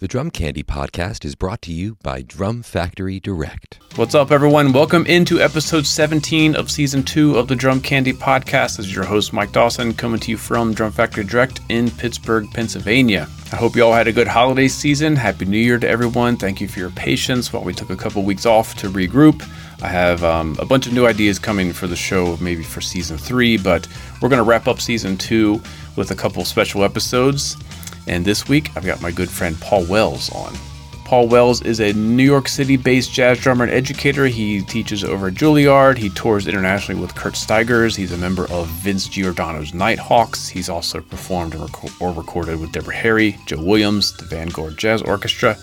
The Drum Candy podcast is brought to you by Drum Factory Direct. What's up, everyone? Welcome into episode 17 of season two of the Drum Candy podcast. This is your host, Mike Dawson, coming to you from Drum Factory Direct in Pittsburgh, Pennsylvania. I hope you all had a good holiday season. Happy New Year to everyone. Thank you for your patience while we took a couple weeks off to regroup. I have um, a bunch of new ideas coming for the show, maybe for season three, but we're going to wrap up season two with a couple special episodes. And this week, I've got my good friend Paul Wells on. Paul Wells is a New York City based jazz drummer and educator. He teaches over at Juilliard. He tours internationally with Kurt Stigers. He's a member of Vince Giordano's Nighthawks. He's also performed or, recorded with Deborah Harry, Joe Williams, the Vanguard Jazz Orchestra,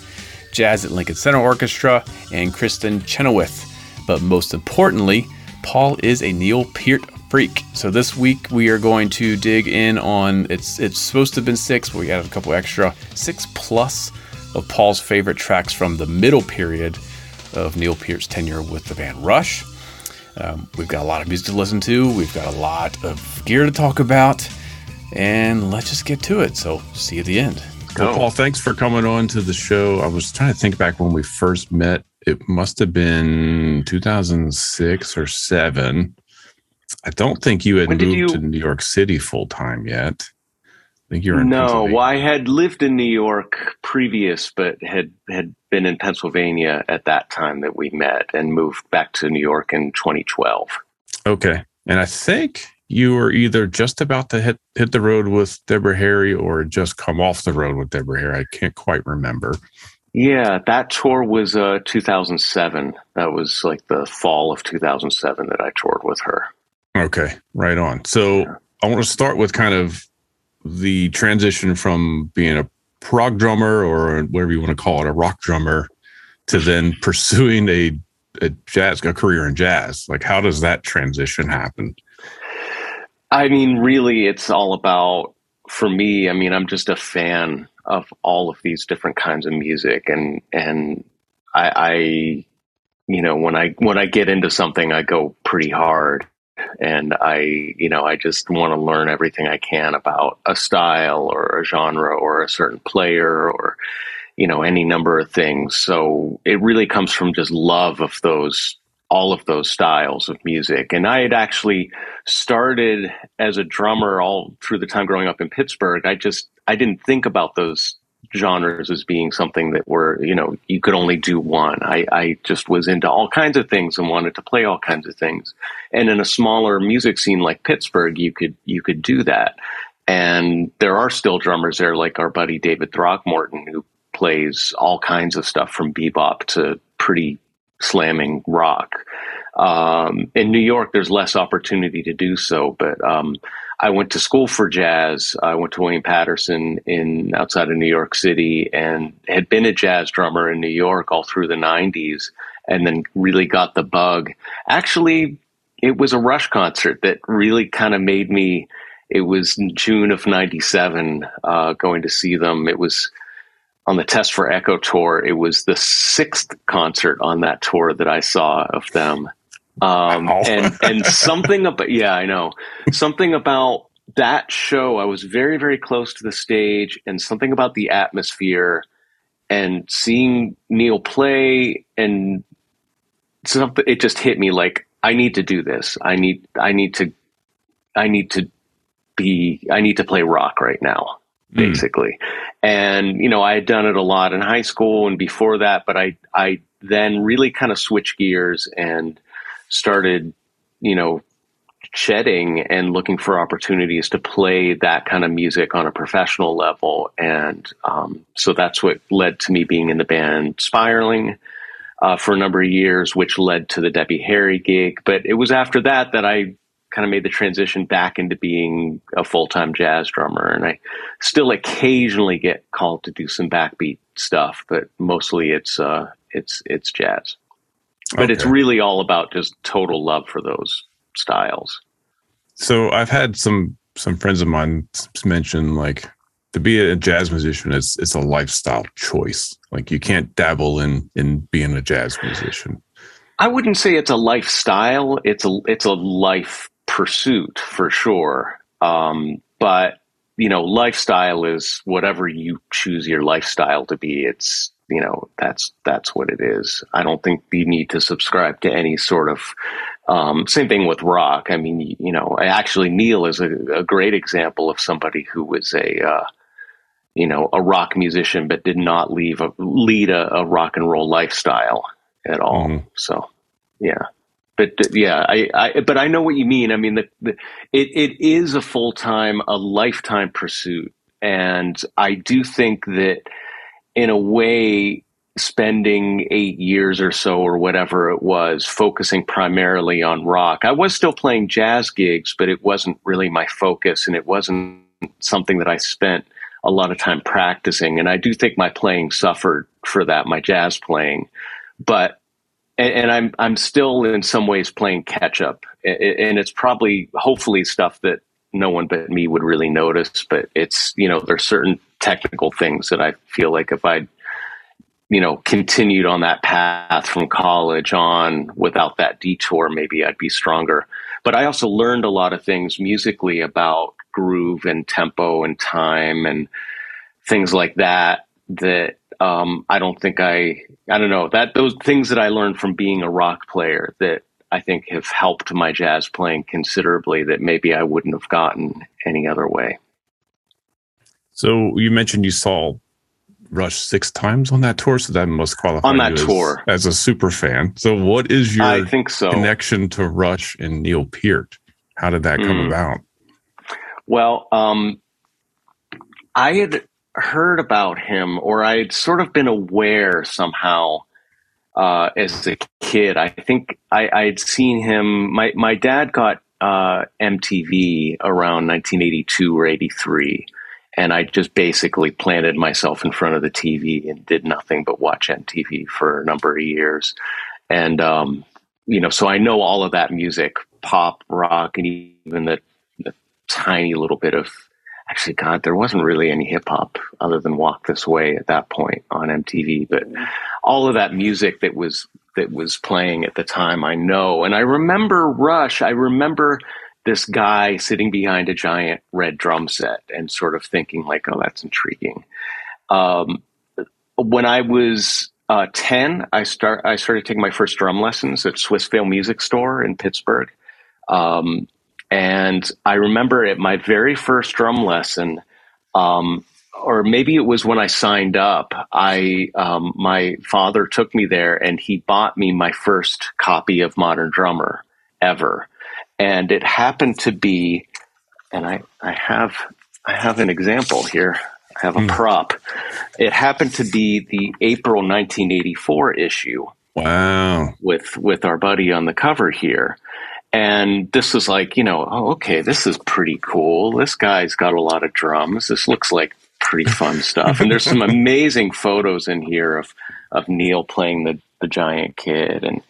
Jazz at Lincoln Center Orchestra, and Kristin Chenoweth. But most importantly, Paul is a Neil Peart freak. So this week we are going to dig in on it's it's supposed to have been six, but we added a couple extra six plus of Paul's favorite tracks from the middle period of Neil Peart's tenure with the band Rush. Um, we've got a lot of music to listen to. We've got a lot of gear to talk about, and let's just get to it. So see you at the end. Well, Paul, thanks for coming on to the show. I was trying to think back when we first met. It must have been 2006 or seven. I don't think you had moved you- to New York City full time yet. I think you're in No, well, I had lived in New York previous, but had had been in Pennsylvania at that time that we met, and moved back to New York in 2012. Okay, and I think you were either just about to hit hit the road with Deborah Harry or just come off the road with Deborah Harry. I can't quite remember. Yeah, that tour was uh, 2007. That was like the fall of 2007 that I toured with her. Okay, right on. So I want to start with kind of the transition from being a prog drummer or whatever you want to call it, a rock drummer, to then pursuing a, a jazz, a career in jazz. Like, how does that transition happen? I mean, really, it's all about for me. I mean, I'm just a fan of all of these different kinds of music, and and I, I, you know, when I when I get into something, I go pretty hard, and I, you know, I just want to learn everything I can about a style or a genre or a certain player or you know any number of things. So it really comes from just love of those all of those styles of music, and I had actually started as a drummer all through the time growing up in Pittsburgh. I just I didn't think about those genres as being something that were you know you could only do one. I, I just was into all kinds of things and wanted to play all kinds of things. And in a smaller music scene like Pittsburgh, you could you could do that. And there are still drummers there, like our buddy David Throckmorton, who plays all kinds of stuff from bebop to pretty slamming rock. Um, in New York, there's less opportunity to do so, but um, I went to school for jazz. I went to William Paterson in outside of New York City, and had been a jazz drummer in New York all through the '90s, and then really got the bug. Actually, it was a Rush concert that really kind of made me. It was June of '97, uh, going to see them. It was on the Test for Echo tour. It was the sixth concert on that tour that I saw of them. Um, and and something about yeah, I know something about that show. I was very very close to the stage, and something about the atmosphere and seeing Neil play and something. It just hit me like I need to do this. I need I need to I need to be I need to play rock right now Mm. basically. And you know, I had done it a lot in high school and before that, but I I then really kind of switched gears and started, you know, shedding and looking for opportunities to play that kind of music on a professional level. And um, so that's what led to me being in the band Spiraling uh, for a number of years, which led to the Debbie Harry gig. But it was after that that I kind of made the transition back into being a full time jazz drummer. And I still occasionally get called to do some backbeat stuff, but mostly it's uh, it's it's jazz. But it's really all about just total love for those styles. So I've had some some friends of mine mention like to be a jazz musician it's it's a lifestyle choice. Like you can't dabble in in being a jazz musician. I wouldn't say it's a lifestyle. It's a it's a life pursuit for sure. Um, but you know, lifestyle is whatever you choose your lifestyle to be. It's you know that's that's what it is. I don't think you need to subscribe to any sort of um, same thing with rock. I mean, you, know, actually Neil is a, a, great example of somebody who was a uh, you know a rock musician, but did not leave a, lead a, a rock and roll lifestyle at all. Mm-hmm. So yeah but yeah, I, I, but I know what you mean. I mean, the, the it, it is a full time, a lifetime pursuit. And I do think that in a way, spending eight years or so or whatever it was, focusing primarily on rock, I was still playing jazz gigs, but it wasn't really my focus and it wasn't something that I spent a lot of time practicing. And I do think my playing suffered for that, my jazz playing. But and, I'm I'm still in some ways playing catch up, and it's probably hopefully stuff that no one but me would really notice. But it's you know there's certain technical things that I feel like if I'd you know continued on that path from college on without that detour, maybe I'd be stronger. But I also learned a lot of things musically about groove and tempo and time and things like that that um, I don't think I I don't know that those things that I learned from being a rock player that I think have helped my jazz playing considerably that maybe I wouldn't have gotten any other way. So you mentioned you saw Rush six times on that tour, so that must qualify on that tour as, a super fan. So what is your I think so. connection to Rush and Neil Peart? How did that come mm. about? Well, um, I had heard about him, or I'd sort of been aware somehow uh, as a kid. I think I, I'd seen him. My my dad got uh, MTV around 1982 or 83, and I just basically planted myself in front of the TV and did nothing but watch MTV for a number of years. And um, you know, so I know all of that music, pop, rock, and even the, the tiny little bit of actually, God, there wasn't really any hip hop other than Walk This Way at that point on MTV. But all of that music that was that was playing at the time, I know, and I remember Rush. I remember this guy sitting behind a giant red drum set and sort of thinking like, "Oh, that's intriguing." Um, when I was uh, ten, I start I started taking my first drum lessons at Swissvale Music Store in Pittsburgh. Um, and I remember at my very first drum lesson, um, or maybe it was when I signed up, I um, my father took me there and he bought me my first copy of Modern Drummer ever, and it happened to be, and I I have I have an example here. I have a mm. prop. It happened to be the April 1984 issue. Wow. With with our buddy on the cover here. And this is like, you know, oh, okay, this is pretty cool. This guy's got a lot of drums. This looks like pretty fun stuff. And there's some amazing photos in here of, of Neil playing the, the giant kid. And,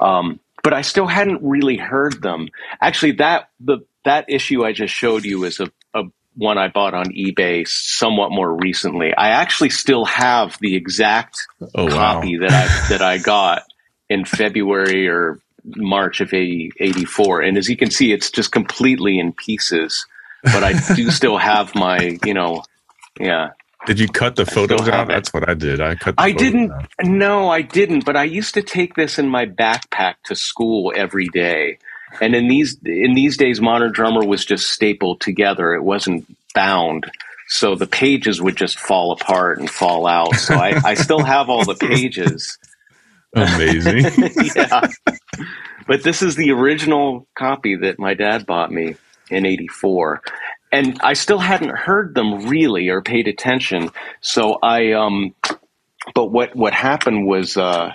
um, but I still hadn't really heard them. Actually, that, the, that issue I just showed you is a, a one I bought on eBay somewhat more recently. I actually still have the exact oh, copy wow. that I, that I got in February or March of 80, 84. And as you can see, it's just completely in pieces. But I do still have my, you know, yeah. Did you cut the photos out? That's what I did. I cut. I didn't. Out. No, I didn't. But I used to take this in my backpack to school every day. And in these in these days, Modern Drummer was just stapled together. It wasn't bound, so the pages would just fall apart and fall out. So I, I still have all the pages. Amazing. yeah. But this is the original copy that my dad bought me in 84. And I still hadn't heard them really or paid attention. So I, um, but what, what happened was, uh,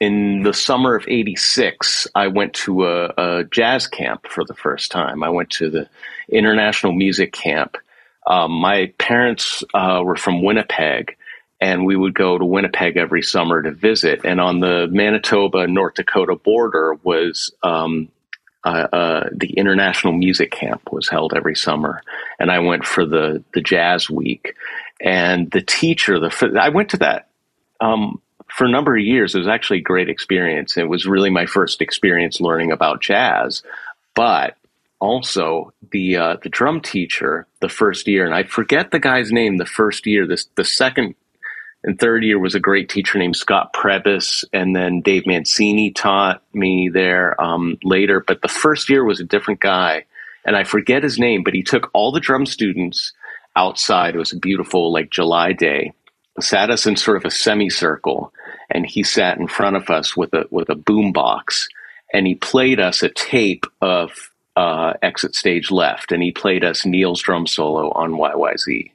in the summer of 86, I went to a, a, jazz camp for the first time. I went to the International Music Camp. Um, my parents uh, were from Winnipeg, and we would go to Winnipeg every summer to visit. And on the Manitoba North Dakota border was um, uh, uh, the International Music Camp was held every summer, and I went for the the Jazz Week. And the teacher, the I went to that um, for a number of years. It was actually a great experience. It was really my first experience learning about jazz, but also the uh, the drum teacher the first year, and I forget the guy's name. The first year, this the second and third year was a great teacher named Scott Prebis, and then Dave Mancini taught me there um, later. But the first year was a different guy, and I forget his name. But he took all the drum students outside. It was a beautiful like July day. Sat us in sort of a semicircle, and he sat in front of us with a with a boom box, and he played us a tape of uh, Exit Stage Left, and he played us Neil's drum solo on YYZ.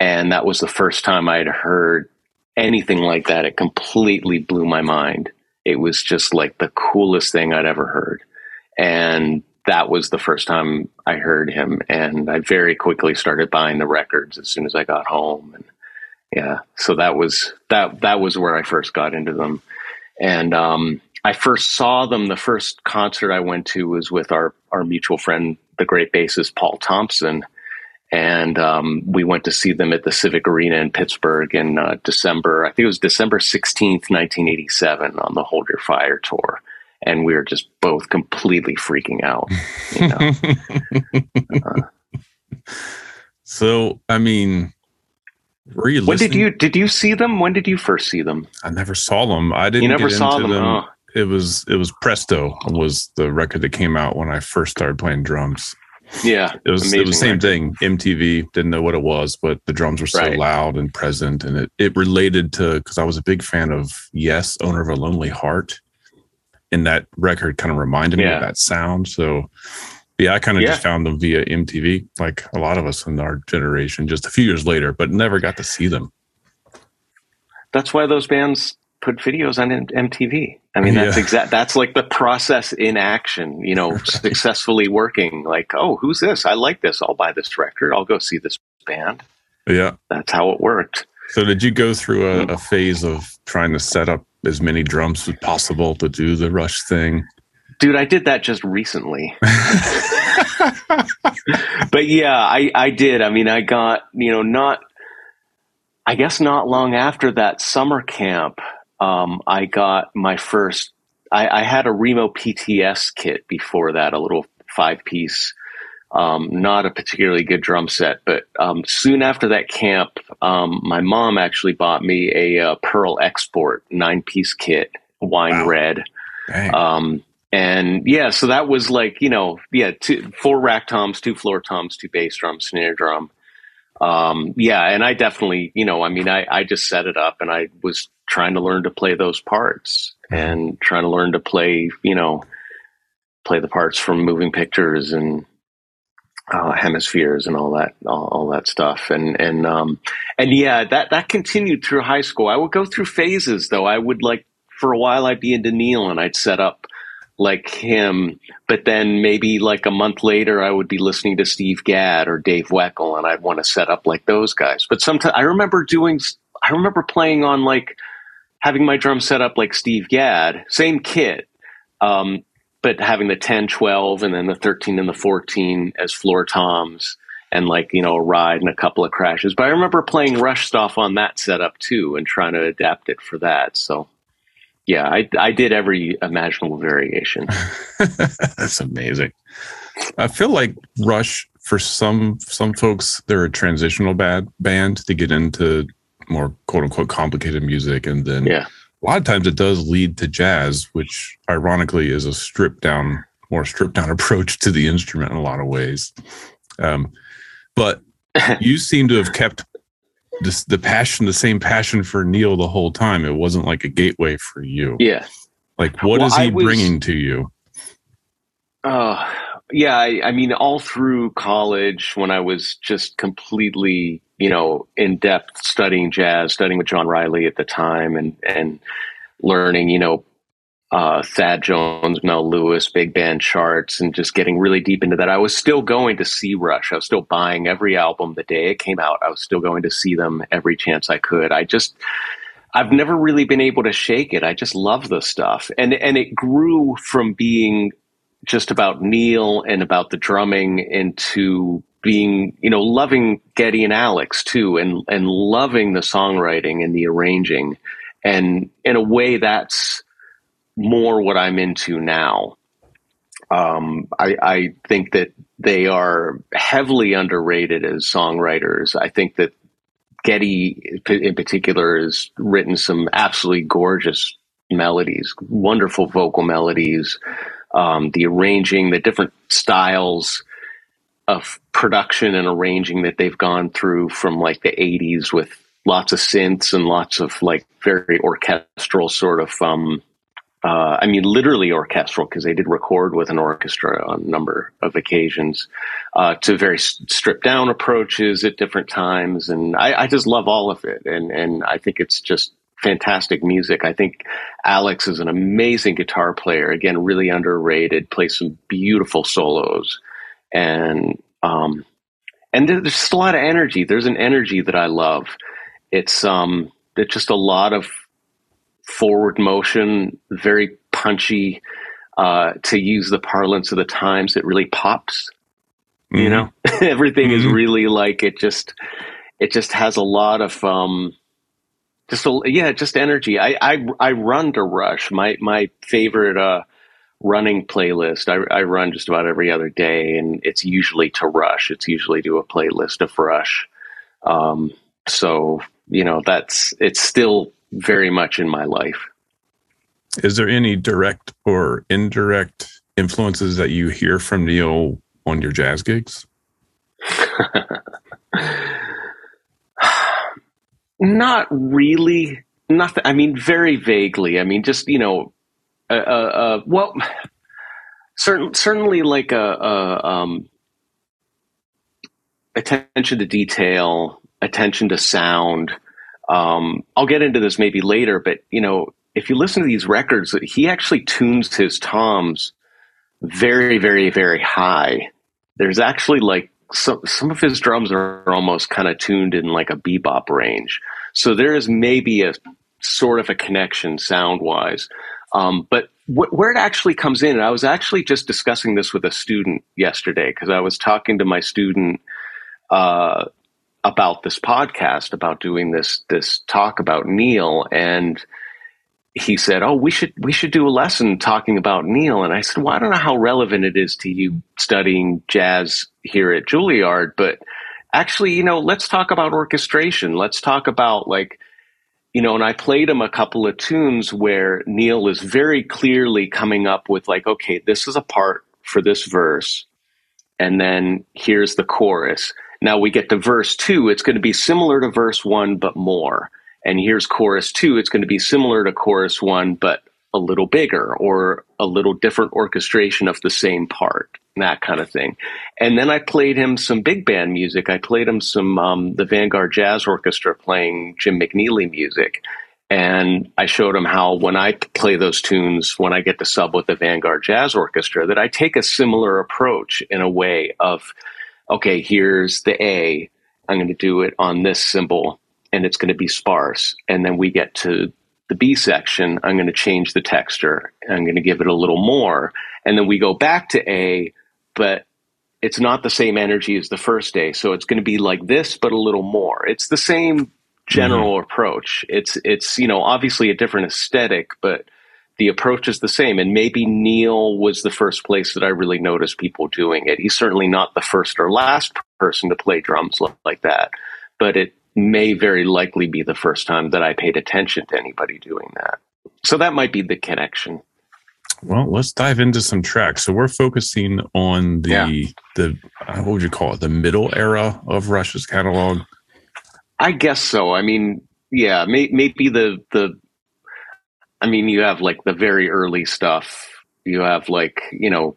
And that was the first time I'd heard anything like that. It completely blew my mind. It was just like the coolest thing I'd ever heard. And that was the first time I heard him. And I very quickly started buying the records as soon as I got home. And yeah, so that was that that was where I first got into them. And um, I first saw them. The first concert I went to was with our our mutual friend, the great bassist Paul Thompson, and um, we went to see them at the Civic Arena in Pittsburgh in uh, December. I think it was December sixteenth, nineteen eighty seven, on the Hold Your Fire tour, and we were just both completely freaking out. You know? uh, so, I mean, were you? When did you did you see them? When did you first see them? I never saw them. I didn't. You never saw them. them. Oh. It was it was Presto was the record that came out when I first started playing drums. Yeah, it was it was the same record. thing. MTV didn't know what it was, but the drums were so right. loud and present, and it it related to because I was a big fan of Yes, Owner of a Lonely Heart, and that record kind of reminded yeah. me of that sound. So yeah, I kind of yeah. just found them via MTV, like a lot of us in our generation, just a few years later, but never got to see them. That's why those bands put videos on MTV. I mean, that's yeah. exact. That's like the process in action. You know, right. successfully working. Like, oh, who's this? I like this. I'll buy this record. I'll go see this band. Yeah, that's how it worked. So, did you go through a, mm-hmm. a phase of trying to set up as many drums as possible to do the Rush thing? Dude, I did that just recently. but yeah, I, I did. I mean, I got, you know, not, I guess not long after that summer camp, um, I got my first. I, I, had a Remo PTS kit before that, a little five piece, um, not a particularly good drum set. But um, soon after that camp, um, my mom actually bought me a, a uh, Pearl Export nine piece kit, wine wow. red. Um, and yeah, so that was like you know, yeah, two, four rack toms, two floor toms, two bass drums, snare drum um, yeah, and I definitely, you know, I mean, I, I just set it up and I was trying to learn to play those parts and trying to learn to play, you know, play the parts from moving pictures and uh, hemispheres and all that, all, all, that stuff. And, and, um, and yeah, that, that continued through high school. I would go through phases though. I would like, for a while, I'd be into Neil and I'd set up like him, but then maybe like a month later, I would be listening to Steve Gadd or Dave Weckl, and I'd want to set up like those guys. But sometimes I remember doing, I remember playing on like having my drum set up like Steve Gadd, same kit, um, but having the 10, 12, and then the 13 and the 14 as floor toms and like you know a ride and a couple of crashes. But I remember playing Rush stuff on that setup too and trying to adapt it for that. So yeah, I, I did every imaginable variation. That's amazing. I feel like Rush for some some folks they're a transitional bad band to get into more quote unquote complicated music, and then yeah. a lot of times it does lead to jazz, which ironically is a stripped down, more stripped down approach to the instrument in a lot of ways. Um, but you seem to have kept this the passion, the same passion for Neil the whole time. It wasn't like a gateway for you. Yeah. Like, what well, is he was, bringing to you? Uh, yeah, I, I, mean, all through college, when I was just completely, you know, in depth studying jazz, studying with John Riley at the time, and and learning, you know, uh, Thad Jones, Mel Lewis, big band charts, and just getting really deep into that. I was still going to see Rush. I was still buying every album the day it came out. I was still going to see them every chance I could. I just, I've never really been able to shake it. I just love the stuff, and and it grew from being just about Neil and about the drumming into being, you know, loving Geddy and Alex too, and and loving the songwriting and the arranging, and in a way that's more what I'm into now. Um, I, I think that they are heavily underrated as songwriters. I think that Geddy, in particular, has written some absolutely gorgeous melodies, wonderful vocal melodies. Um, the arranging, the different styles of production and arranging that they've gone through from like the 80s with lots of synths and lots of like very orchestral sort of um, uh, I mean, literally orchestral because they did record with an orchestra on a number of occasions, uh, to very stripped down approaches at different times, and I, I, just love all of it, and and I think it's just fantastic music. I think Alex is an amazing guitar player. Again, really underrated. Plays some beautiful solos, and um, and there's just a lot of energy. There's an energy that I love. It's um, it's just a lot of forward motion, very punchy. Uh, to use the parlance of the times, it really pops. Mm-hmm. You know, everything mm-hmm. is really like it. Just it just has a lot of um, just a, yeah, just energy. I, I I run to Rush. My my favorite uh, running playlist. I, I run just about every other day, and it's usually to Rush. It's usually to a playlist of Rush. Um, so you know that's it's still very much in my life. Is there any direct or indirect influences that you hear from Neil on your jazz gigs? Not really. Nothing. I mean, very vaguely. I mean, just you know, uh, uh, uh well, certain, certainly like a, a um, attention to detail, attention to sound, um, I'll get into this maybe later, but you know, if you listen to these records, he actually tunes his toms very, very, very high. There's actually like some some of his drums are almost kind of tuned in like a bebop range. So there is maybe a sort of a connection sound wise. Um, but wh- where it actually comes in, and I was actually just discussing this with a student yesterday because I was talking to my student uh, about this podcast, about doing this this talk about Neil, and he said, "Oh, we should we should do a lesson talking about Neil." And I said, "Well, I don't know how relevant it is to you studying jazz here at Juilliard, but actually, you know, let's talk about orchestration. Let's talk about like." You know, and I played him a couple of tunes where Neil is very clearly coming up with like, okay, this is a part for this verse, and then here's the chorus now we get to verse two, it's going to be similar to verse one, but more. And here's chorus two, it's going to be similar to chorus one, but a little bigger or a little different orchestration of the same part, that kind of thing. And then I played him some big band music. I played him some um, the Vanguard Jazz Orchestra playing Jim McNeely music. And I showed him how when I play those tunes, when I get to sub with the Vanguard Jazz Orchestra, that I take a similar approach in a way of okay, here's the A. I'm going to do it on this cymbal and it's going to be sparse. And then we get to the B section. I'm going to change the texture. I'm going to give it a little more. And then we go back to A, but it's not the same energy as the first day. So it's going to be like this, but a little more. It's the same general mm-hmm. approach. It's, it's, you know, obviously a different aesthetic, but the approach is the same. And maybe Neil was the first place that I really noticed people doing it. He's certainly not the first or last person to play drums like that, but it may very likely be the first time that I paid attention to anybody doing that. So that might be the connection. Well, let's dive into some tracks. So we're focusing on the yeah. the uh, what would you call it? The middle era of Rush's catalog. I guess so. I mean, yeah, may, maybe the the I mean, you have like the very early stuff. You have like, you know,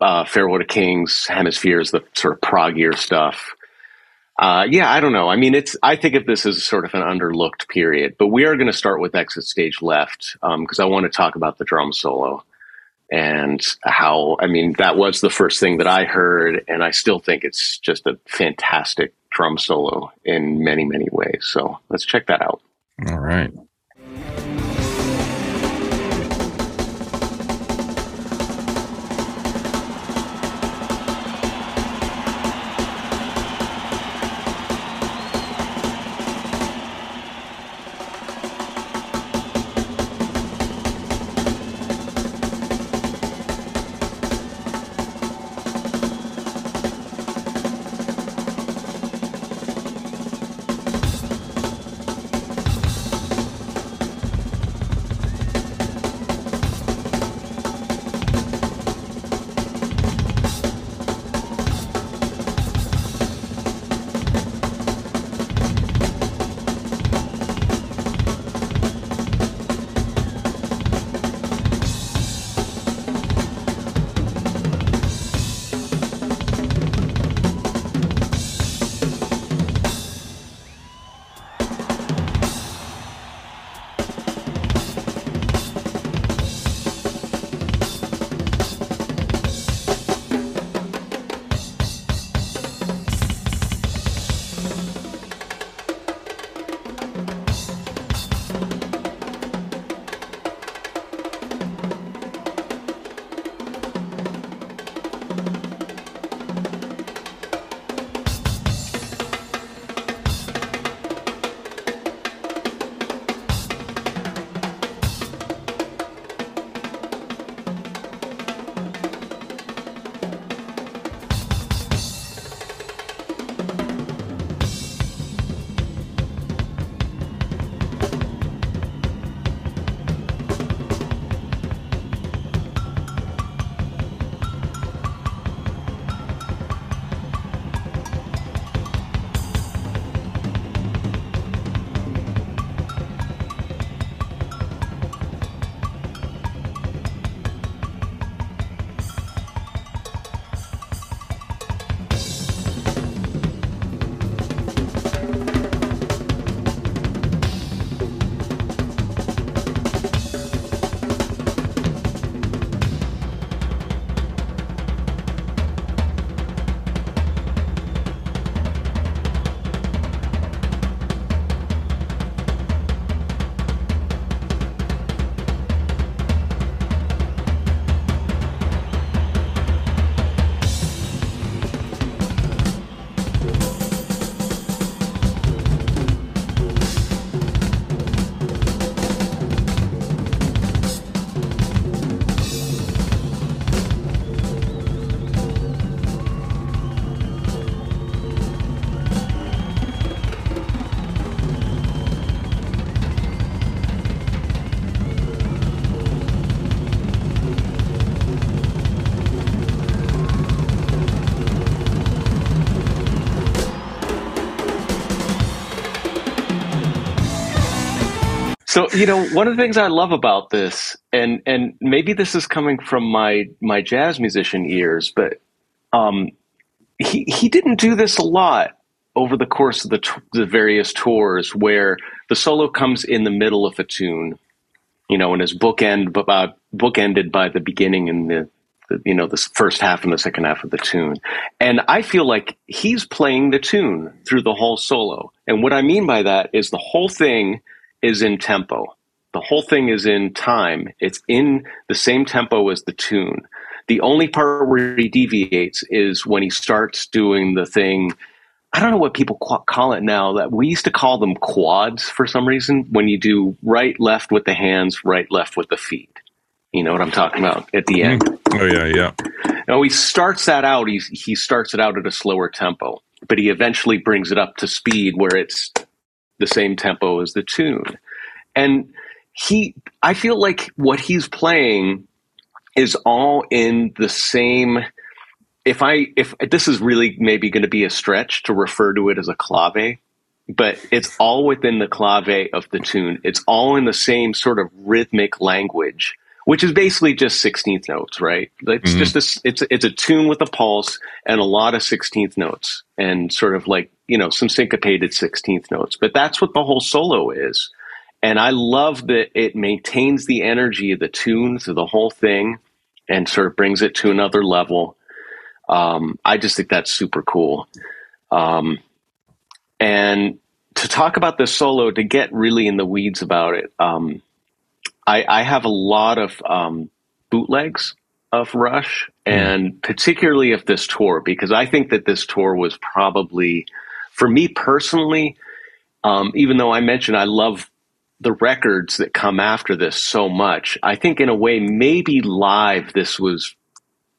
uh, Farewell to Kings, Hemispheres, the sort of proggier stuff. Uh, yeah, I don't know. I mean, it's. I think of this as sort of an underlooked period, but we are going to start with Exit Stage Left because um, I want to talk about the drum solo and how. I mean, that was the first thing that I heard, and I still think it's just a fantastic drum solo in many, many ways. So let's check that out. All right. You know, one of the things I love about this, and and maybe this is coming from my my jazz musician ears, but um, he he didn't do this a lot over the course of the t- the various tours, where the solo comes in the middle of a tune, you know, and is bookend uh, bookended by the beginning and the the, you know the first half and the second half of the tune. And i feel like he's playing the tune through the whole solo. And what i mean by that is the whole thing is in tempo the whole thing is in time it's in the same tempo as the tune the only part where he deviates is when he starts doing the thing I don't know what people call it now. That we used to call them quads for some reason. When you do right, left with the hands, right, left with the feet. You know what I'm talking about at the end. Mm-hmm. Oh yeah, yeah. Now he starts that out. He he starts it out at a slower tempo, but he eventually brings it up to speed where it's the same tempo as the tune. And he, I feel like what he's playing is all in the same. If I if this is really maybe going to be a stretch to refer to it as a clave, but it's all within the clave of the tune. It's all in the same sort of rhythmic language which is basically just 16th notes, right? It's mm-hmm. just this, it's, it's a tune with a pulse and a lot of 16th notes and sort of like, you know, some syncopated 16th notes. But that's what the whole solo is. And I love that it maintains the energy of the tune through the whole thing and sort of brings it to another level. Um, I just think that's super cool. Um, and to talk about this solo, to get really in the weeds about it, um, I, I have a lot of um, bootlegs of Rush, hmm. and particularly of this tour, because I think that this tour was probably, for me personally, um, even though I mentioned I love the records that come after this so much, I think in a way maybe live this was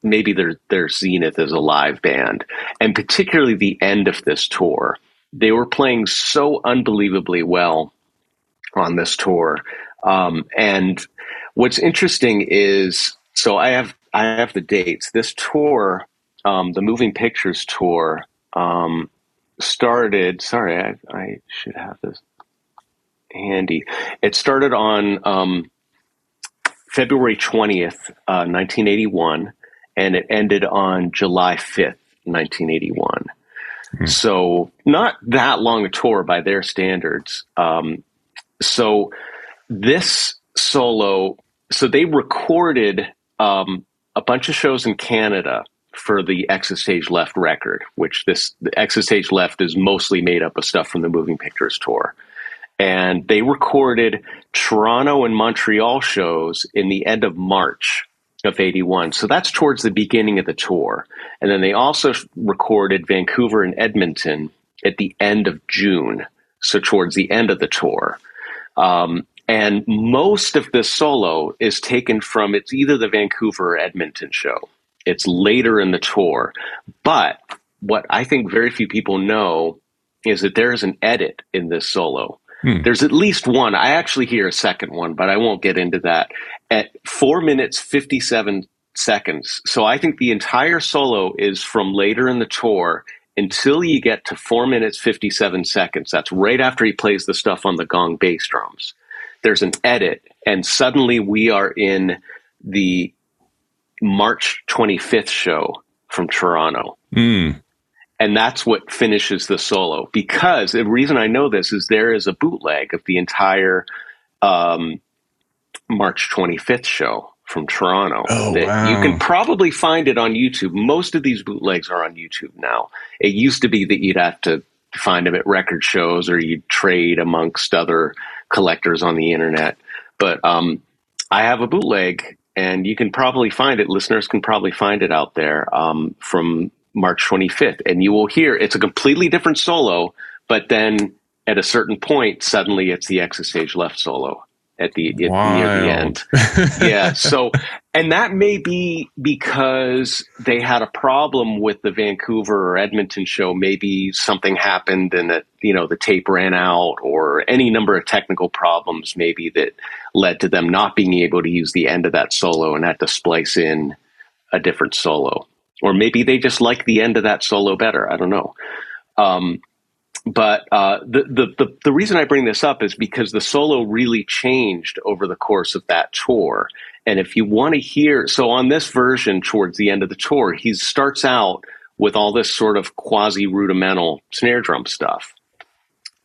maybe their their zenith as a live band, and particularly the end of this tour. They were playing so unbelievably well on this tour um, and what's interesting is, so I have I have the dates. This tour, um, the Moving Pictures tour, um, started. Sorry, I, I, should have this handy. It started on um, February twentieth, uh, nineteen eighty one, and it ended on July fifth, nineteen eighty one. Hmm. So not that long a tour by their standards. Um, so this solo, so they recorded um, a bunch of shows in Canada for the Exit Stage Left record, which this the Exit Stage Left is mostly made up of stuff from the Moving Pictures tour. And they recorded Toronto and Montreal shows in the end of March of 81. So that's towards the beginning of the tour. And then they also recorded Vancouver and Edmonton at the end of June. So towards the end of the tour. Um, and most of this solo is taken from it's either the Vancouver or Edmonton show. It's later in the tour. But what I think very few people know is that there is an edit in this solo. Hmm. There's at least one. I actually hear a second one, but I won't get into that. At four minutes, 57 seconds. So I think the entire solo is from later in the tour until you get to four minutes, 57 seconds. That's right after he plays the stuff on the gong bass drums there's an edit, and suddenly we are in the March 25th show from Toronto. Mm. And that's what finishes the solo. Because the reason I know this is there is a bootleg of the entire um, March 25th show from Toronto. Oh, wow. You can probably find it on YouTube. Most of these bootlegs are on YouTube now. It used to be that you'd have to find them at record shows or you'd trade amongst other collectors on the internet. But um, I have a bootleg, and you can probably find it. Listeners can probably find it out there um, from March 25th, and you will hear it's a completely different solo. But then at a certain point, suddenly it's the exit stage left solo at the at, near the end. yeah. So, and that may be because they had a problem with the Vancouver or Edmonton show. Maybe something happened and that you know the tape ran out, or any number of technical problems, maybe that led to them not being able to use the end of that solo and had to splice in a different solo. Or maybe they just like the end of that solo better. I don't know. Um, but uh, the, the, the the reason I bring this up is because the solo really changed over the course of that tour. And if you want to hear, so on this version towards the end of the tour, he starts out with all this sort of quasi rudimental snare drum stuff,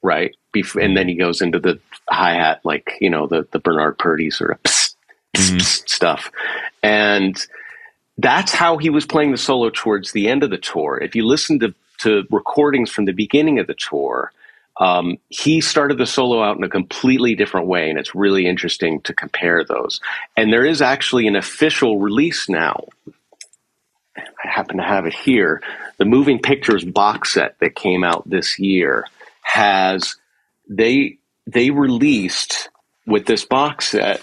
right? Bef- and then he goes into the hi hat, like you know the the Bernard Purdie sort of psst stuff, and that's how he was playing the solo towards the end of the tour. If you listen to to recordings from the beginning of the tour, um, he started the solo out in a completely different way, and it's really interesting to compare those. And there is actually an official release now. I happen to have it here. The Moving Pictures box set that came out this year has they they released with this box set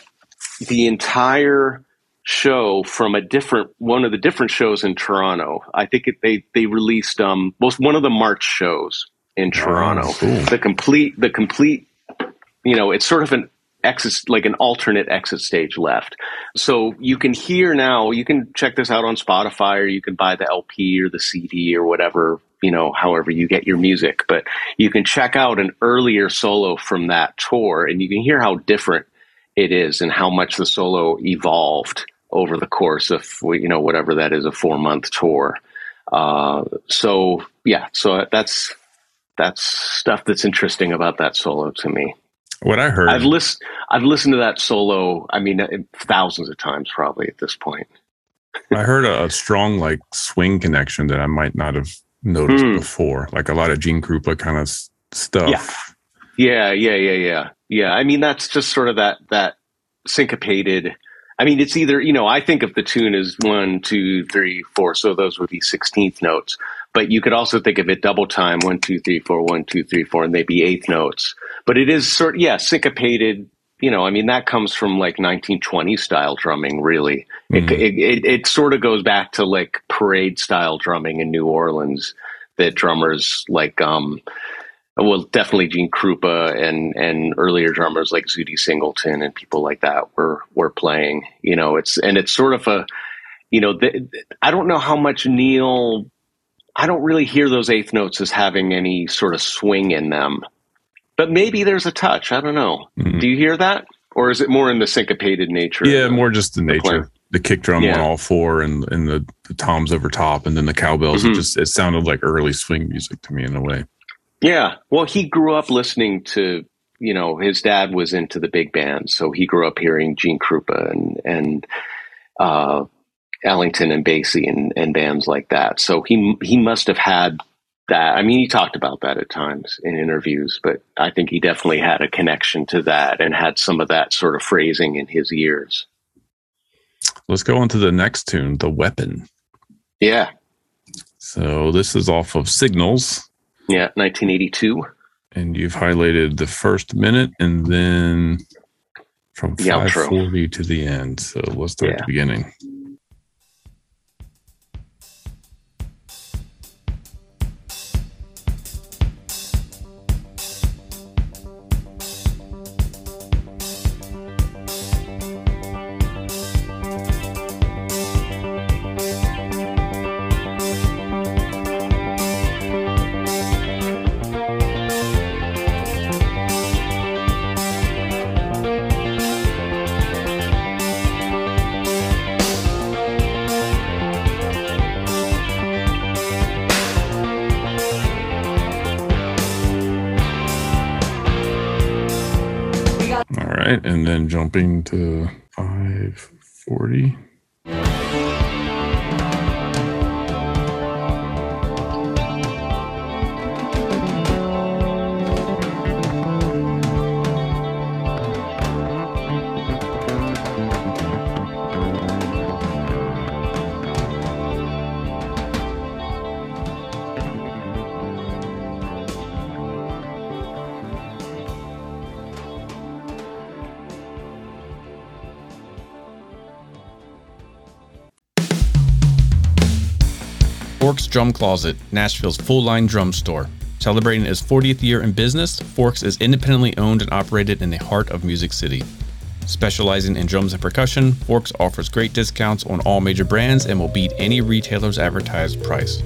the entire show from a different one of the different shows in Toronto. I think it, they they released um was one of the March shows in Toronto. cool. The complete the complete you know it's sort of an exit like an alternate exit stage left. So you can hear now. You can check this out on Spotify or you can buy the LP or the CD or whatever you know however you get your music. But you can check out an earlier solo from that tour and you can hear how different it is and how much the solo evolved over the course of you know whatever that is a four month tour. Uh, so yeah, so that's that's stuff that's interesting about that solo to me. What I heard, I've listened I've listened to that solo. I mean, uh, thousands of times probably at this point. I heard a, a strong like swing connection that I might not have noticed Hmm. before, like a lot of Gene Krupa kind of s- stuff. Yeah. Yeah, yeah, yeah, yeah, yeah. I mean, that's just sort of that that syncopated. I mean, it's either you know I think of the tune as one, two, three, four, so those would be sixteenth notes. But you could also think of it double time, one, two, three, four, one, two, three, four, and they'd be eighth notes. But it is sort, of, yeah, syncopated. You know, I mean, that comes from like 1920 style drumming. Really, Mhm. it, it, it it sort of goes back to like parade style drumming in New Orleans that drummers like um well definitely Gene Krupa and and earlier drummers like Zutty Singleton and people like that were were playing you know it's and it's sort of a you know the, I don't know how much Neil I don't really hear those eighth notes as having any sort of swing in them but maybe there's a touch I don't know Mhm. do you hear that or is it more in the syncopated nature Yeah, more just the nature. playing. The kick drum Yeah. on all four and and the, the toms over top and then the cowbells. Mhm. It just it sounded like early swing music to me in a way. Yeah. Well, he grew up listening to, you know, his dad was into the big band, so he grew up hearing Gene Krupa and and uh, Ellington and Basie and, and bands like that. So he he must have had that. I mean, he talked about that at times in interviews, but I think he definitely had a connection to that and had some of that sort of phrasing in his ears. Let's go on to the next tune, The Weapon. Yeah. So this is off of Signals. Yeah. 1982. and you've highlighted the first minute and then from The outro. 540 to the end. So let's start at the beginning. Then jumping to 540. Drum Closet, Nashville's full line drum store. Celebrating its 40th year in business, Forks is independently owned and operated in the heart of Music City. Specializing in drums and percussion, Forks offers great discounts on all major brands and will beat any retailer's advertised price.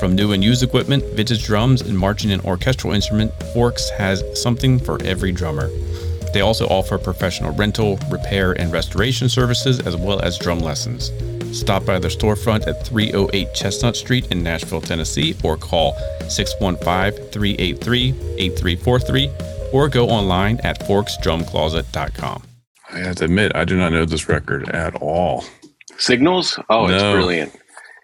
From new and used equipment, vintage drums, and marching and orchestral instrument, Forks has something for every drummer. They also offer professional rental, repair, and restoration services as well as drum lessons. Stop by their storefront at 308 Chestnut Street in Nashville, Tennessee, or call 615 383 8343 or go online at forksdrumcloset.com. I have to admit, I do not know this record at all. Signals? Oh, no. it's brilliant.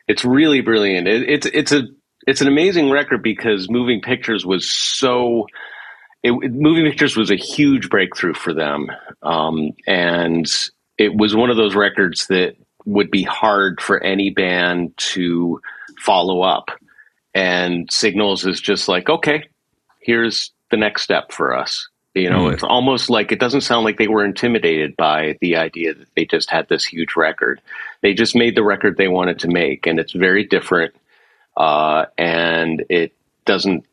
It's really brilliant. It, it's it's a it's an amazing record because Moving Pictures was so. It, Moving Pictures was a huge breakthrough for them, um, and it was one of those records that would be hard for any band to follow up. And Signals is just like, okay, here's the next step for us. You know, mm. it's almost like it doesn't sound like they were intimidated by the idea that they just had this huge record. They just made the record they wanted to make, and it's very different. Uh, and it doesn't,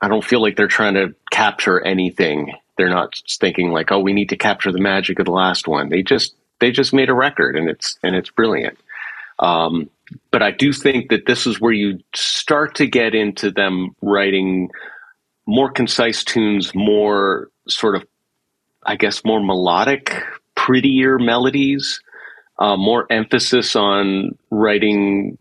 I don't feel like they're trying to capture anything. They're not thinking like, oh, we need to capture the magic of the last one. They just, they just made a record and it's, and it's brilliant. Um, but I do think that this is where you start to get into them writing more concise tunes, more sort of, I guess, more melodic, prettier melodies, uh, more emphasis on writing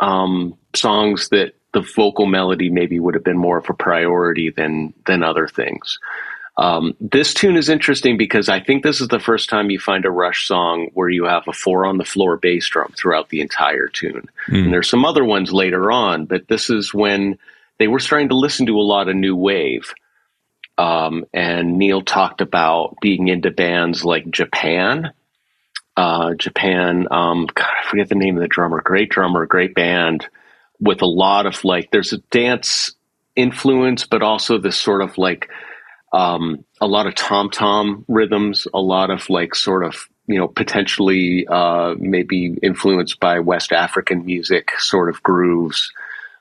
um, songs that the vocal melody maybe would have been more of a priority than than other things. Um, this tune is interesting because I think this is the first time you find a Rush song where you have a four on the floor bass drum throughout the entire tune. Mm. And there's some other ones later on, but this is when they were starting to listen to a lot of new wave. Um, and Neil talked about being into bands like Japan. Uh, Japan, um, God, I forget the name of the drummer. Great drummer, great band with a lot of like, there's a dance influence, but also this sort of like, um, a lot of tom tom rhythms, a lot of like sort of, you know, potentially uh, maybe influenced by West African music sort of grooves.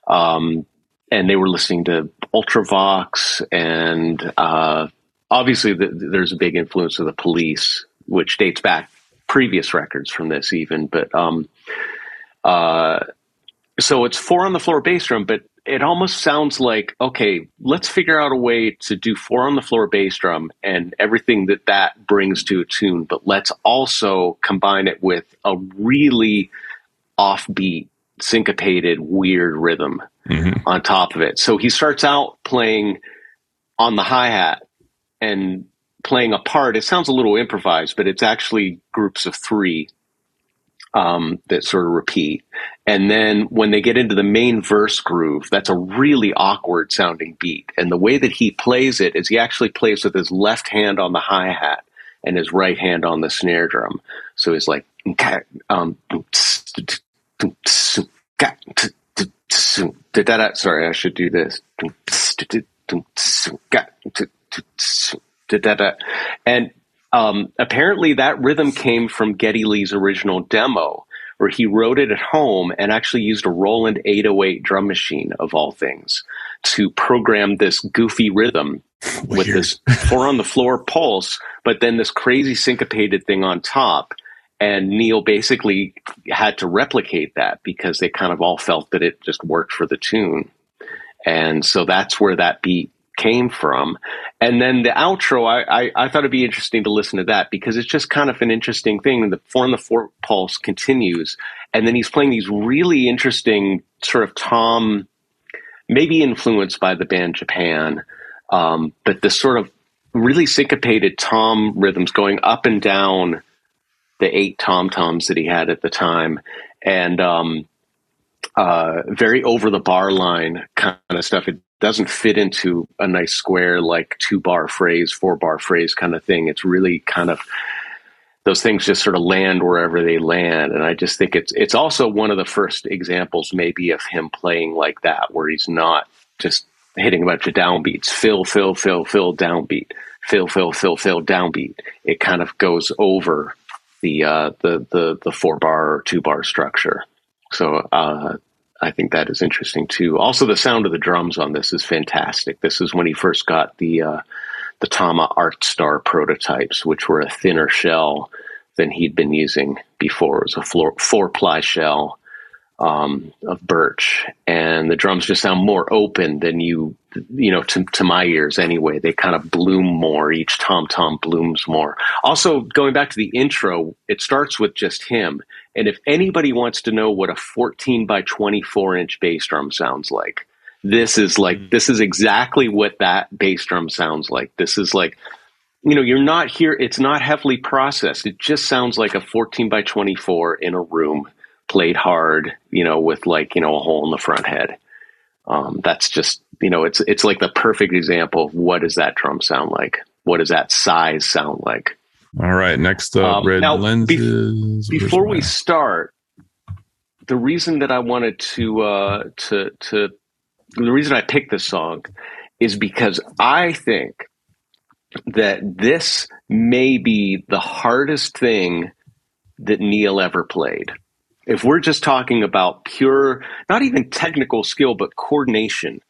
Um, and they were listening to Ultravox, and uh, obviously the, there's a big influence of the Police, which dates back previous records from this even. But um, uh, so it's four on the floor bass drum, but it almost sounds like okay, let's figure out a way to do four on the floor bass drum and everything that that brings to a tune, but let's also combine it with a really offbeat, syncopated, weird rhythm mm-hmm. on top of it. So he starts out playing on the hi hat and playing a part. It sounds a little improvised, but it's actually groups of three um, that sort of repeat. And then when they get into the main verse groove, that's a really awkward sounding beat. And the way that he plays it is he actually plays with his left hand on the hi hat and his right hand on the snare drum. So he's like, um, sorry, I should do this. And um, apparently, that rhythm came from Geddy Lee's original demo, where he wrote it at home and actually used a Roland 808 drum machine, of all things, to program this goofy rhythm Weird. with this four on the floor pulse, but then this crazy syncopated thing on top. And Neil basically had to replicate that because they kind of all felt that it just worked for the tune. And so that's where that beat came from. And then the outro, I, I, I, thought it'd be interesting to listen to that because it's just kind of an interesting thing. The four on the four pulse continues, and then he's playing these really interesting sort of Tom, maybe influenced by the band Japan, um, but this sort of really syncopated Tom rhythms going up and down the eight tom toms that he had at the time, and um, uh, very over the bar line kind of stuff. It doesn't fit into a nice square like two bar phrase, four bar phrase kind of thing. It's really kind of those things just sort of land wherever they land. And I just think it's it's also one of the first examples maybe of him playing like that, where he's not just hitting a bunch of downbeats, fill, fill, fill, fill, downbeat, fill, fill, fill, fill, downbeat. It kind of goes over the uh, the the the four bar or two bar structure. So uh, I think that is interesting too. Also, the sound of the drums on this is fantastic. This is when he first got the uh, the Tama Artstar prototypes, which were a thinner shell than he'd been using before. It was a four, four ply shell um, of birch, and the drums just sound more open than you, you know, to, to my ears anyway. They kind of bloom more. Each tom tom blooms more. Also, going back to the intro, it starts with just him. And if anybody wants to know what a 14 by 24 inch bass drum sounds like, this is like mm. this is exactly what that bass drum sounds like. This is like you know, you're not here. It's not heavily processed. It just sounds like a 14 by 24 in a room played hard, you know, with like, you know, a hole in the front head. Um, that's just, you know, it's, it's like the perfect example of what does that drum sound like? What does that size sound like? All right. Next up, um, red now, lenses. Be- before we start, the reason that I wanted to, uh, to, to, the reason I picked this song is because I think that this may be the hardest thing that Neil ever played if we're just talking about pure, not even technical skill, but coordination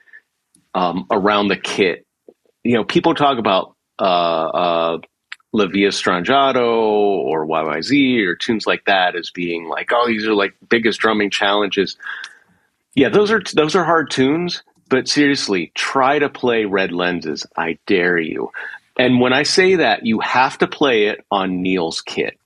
um, around the kit, you know, people talk about uh, uh, La Villa Strangiato or YYZ or tunes like that as being like, oh, these are like biggest drumming challenges. Yeah, those are those are hard tunes, but seriously, try to play Red Lenses. I dare you. And when I say that, you have to play it on Neil's kit.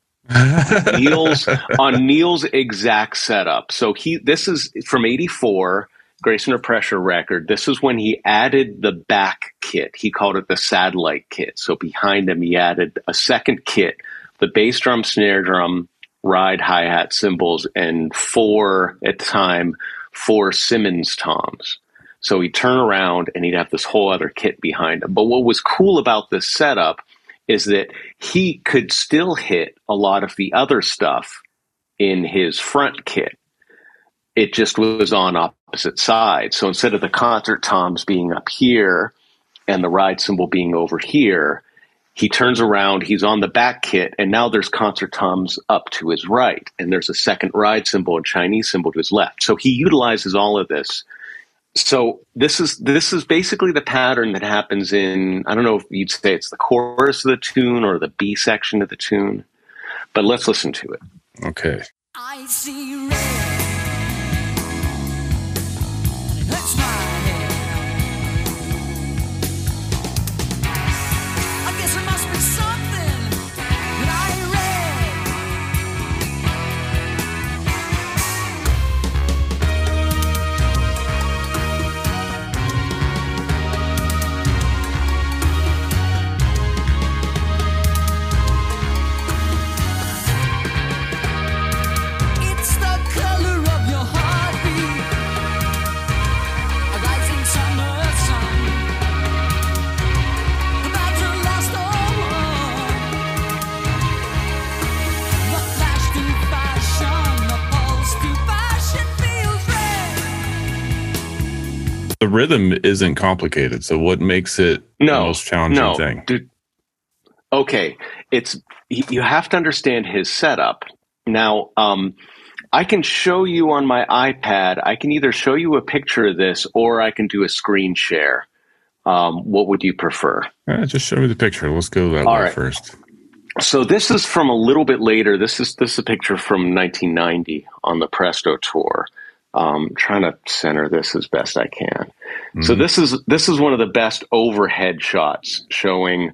Neil's on Neil's exact setup. So he this is from 84 Grace Under Pressure record. This is when he added the back kit. He called it the satellite kit. So behind him he added a second kit, the bass drum, snare drum, ride, hi-hat, cymbals and four at the time four Simmons toms. So he'd turn around and he'd have this whole other kit behind him. But what was cool about this setup is that he could still hit a lot of the other stuff in his front kit. It just was on opposite sides. So instead of the concert toms being up here and the ride cymbal being over here, he turns around, he's on the back kit, and now there's concert toms up to his right, and there's a second ride cymbal and Chinese cymbal to his left. So he utilizes all of this so this is this is basically the pattern that happens in I don't know if you'd say it's the chorus of the tune or the B section of the tune, but let's listen to it. Okay. I see red. Rhythm isn't complicated. So what makes it no, the most challenging no, thing? Dude, okay, it's you have to understand his setup. Now, um, I can show you on my iPad. I can either show you a picture of this or I can do a screen share. Um, what would you prefer? Uh, just show me the picture. Let's go that All way right. first. So this is from a little bit later. This is this is a picture from 1990 on the Presto tour um, trying to center this as best I can. Mm-hmm. So this is this is one of the best overhead shots showing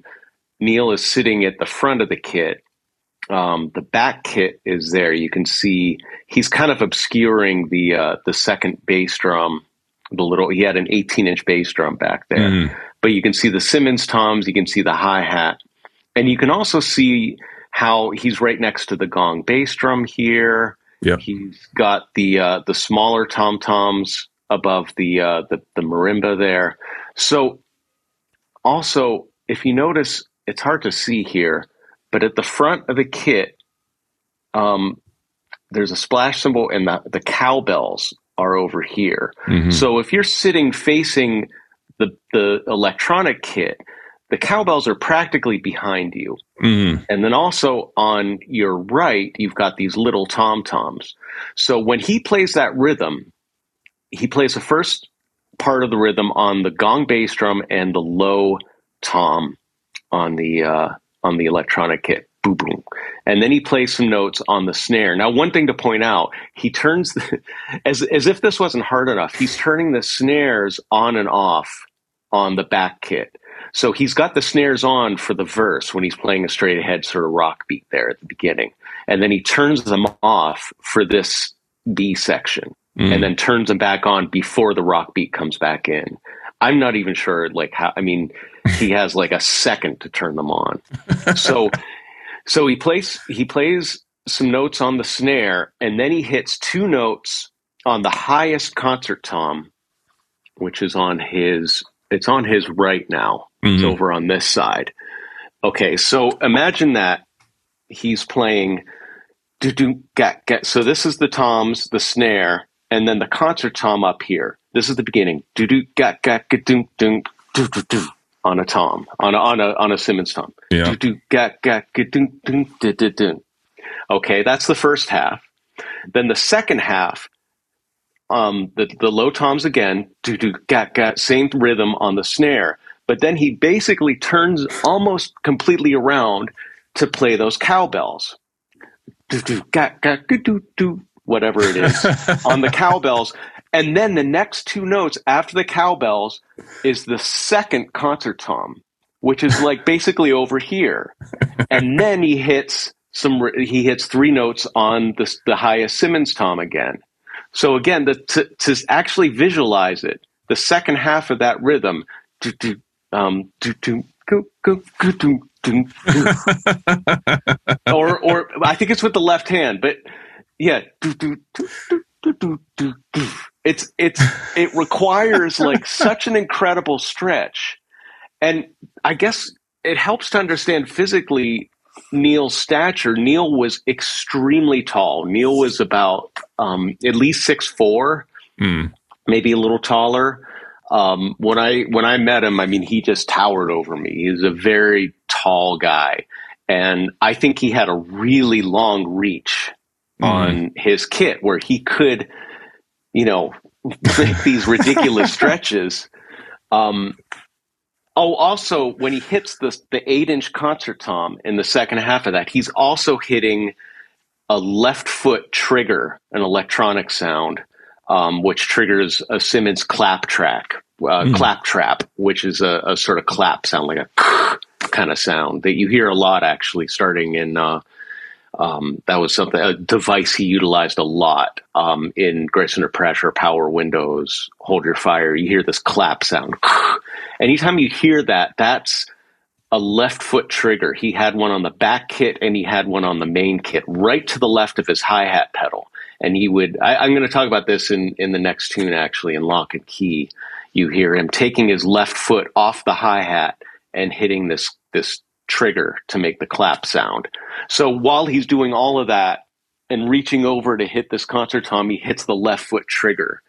Neil is sitting at the front of the kit. Um, the back kit is there. You can see he's kind of obscuring the uh, the second bass drum. The little he had an 18 inch bass drum back there, mm-hmm. but you can see the Simmons toms. You can see the hi hat, and you can also see how he's right next to the gong bass drum here. Yep. He's got the uh, the smaller tom toms above the, uh, the the marimba there. So also, if you notice, it's hard to see here, but at the front of the kit, um, there's a splash cymbal, and the the cowbells are over here. Mm-hmm. So if you're sitting facing the the electronic kit, the cowbells are practically behind you. Mm-hmm. And then also on your right, you've got these little tom toms. So when he plays that rhythm, he plays the first part of the rhythm on the gong bass drum and the low tom on the uh, on the electronic kit. boom, boom. And then he plays some notes on the snare. Now, one thing to point out, he turns, the, as, as if this wasn't hard enough, he's turning the snares on and off on the back kit. So he's got the snares on for the verse when he's playing a straight ahead sort of rock beat there at the beginning. And then he turns them off for this B section Mm. and then turns them back on before the rock beat comes back in. I'm not even sure like how I mean he has like a second to turn them on. So so he plays he plays some notes on the snare and then he hits two notes on the highest concert tom which is on his it's on his right now. It's Mhm. over on this side. Okay, so imagine that he's playing do do get get. So this is the toms, the snare, and then the concert tom up here. This is the beginning. Do do get get get doom doom do do do on a tom on a on a on a Simmons tom. Yeah. Do do get get get doom doom do do do. Okay, that's the first half. Then the second half, um, the the low toms again, do do get get same rhythm on the snare, but then he basically turns almost completely around to play those cowbells. Whatever it is on the cowbells, and then the next two notes after the cowbells is the second concert tom, which is like basically over here, and then he hits some he hits three notes on the the highest Simmons tom again. So again, the, to, to actually visualize it, the second half of that rhythm, do, do, um, or or I think it's with the left hand, but yeah, it's it's it requires like such an incredible stretch, and I guess it helps to understand physically Neil's stature. Neil was extremely tall. Neil was about um, at least six four, mm. maybe a little taller. Um, when I when I met him, I mean, he just towered over me. He's a very tall guy, and I think he had a really long reach on his kit where he could, you know, make these ridiculous stretches. Um, oh, also when he hits the the eight inch concert tom in the second half of that, he's also hitting a left foot trigger, an electronic sound, um, which triggers a Simmons clap track, uh, Hmm. clap trap, which is a, a sort of clap sound, like a kind of sound that you hear a lot actually starting in. Uh, um, that was something a device he utilized a lot um, in Grace Under Pressure, Power Windows, Hold Your Fire. You hear this clap sound. Anytime you hear that, that's a left foot trigger. He had one on the back kit and he had one on the main kit, right to the left of his hi hat pedal. And he would. I, I'm going to talk about this in in the next tune, actually, in Lock and Key. You hear him taking his left foot off the hi hat and hitting this this trigger to make the clap sound. So while he's doing all of that and reaching over to hit this concert tom, he hits the left foot trigger.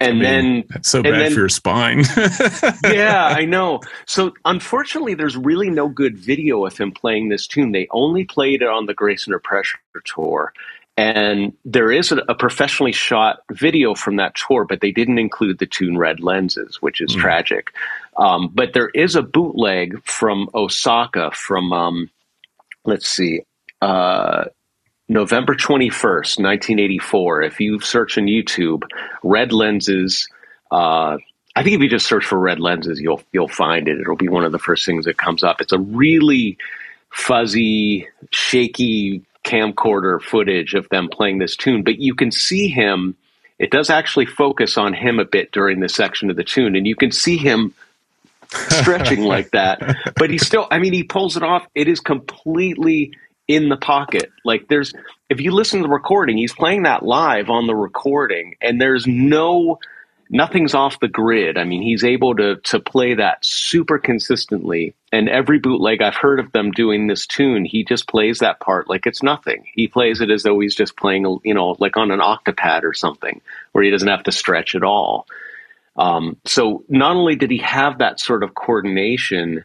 And I mean, then That's so bad then- for your spine. yeah, I know. So unfortunately, there's really no good video of him playing this tune. They only played it on the Grace Under Pressure tour. And there is a, a professionally shot video from that tour, but they didn't include the tune Red Lenses, which is Mm. tragic. Um, but there is a bootleg from Osaka from, um, let's see, uh, November 21st, 1984. If you search on YouTube, Red Lenses, uh, I think if you just search for red lenses, you'll you'll find it. It'll be one of the first things that comes up. It's a really fuzzy, shaky camcorder footage of them playing this tune, but you can see him. It does actually focus on him a bit during this section of the tune, and you can see him stretching like that. But he still, I mean, he pulls it off. It is completely in the pocket. Like there's, if you listen to the recording, he's playing that live on the recording, and there's no nothing's off the grid. I mean, he's able to to play that super consistently. And every bootleg I've heard of them doing this tune, he just plays that part like it's nothing. He plays it as though he's just playing, you know, like on an octopad or something, where he doesn't have to stretch at all. Um, so not only did he have that sort of coordination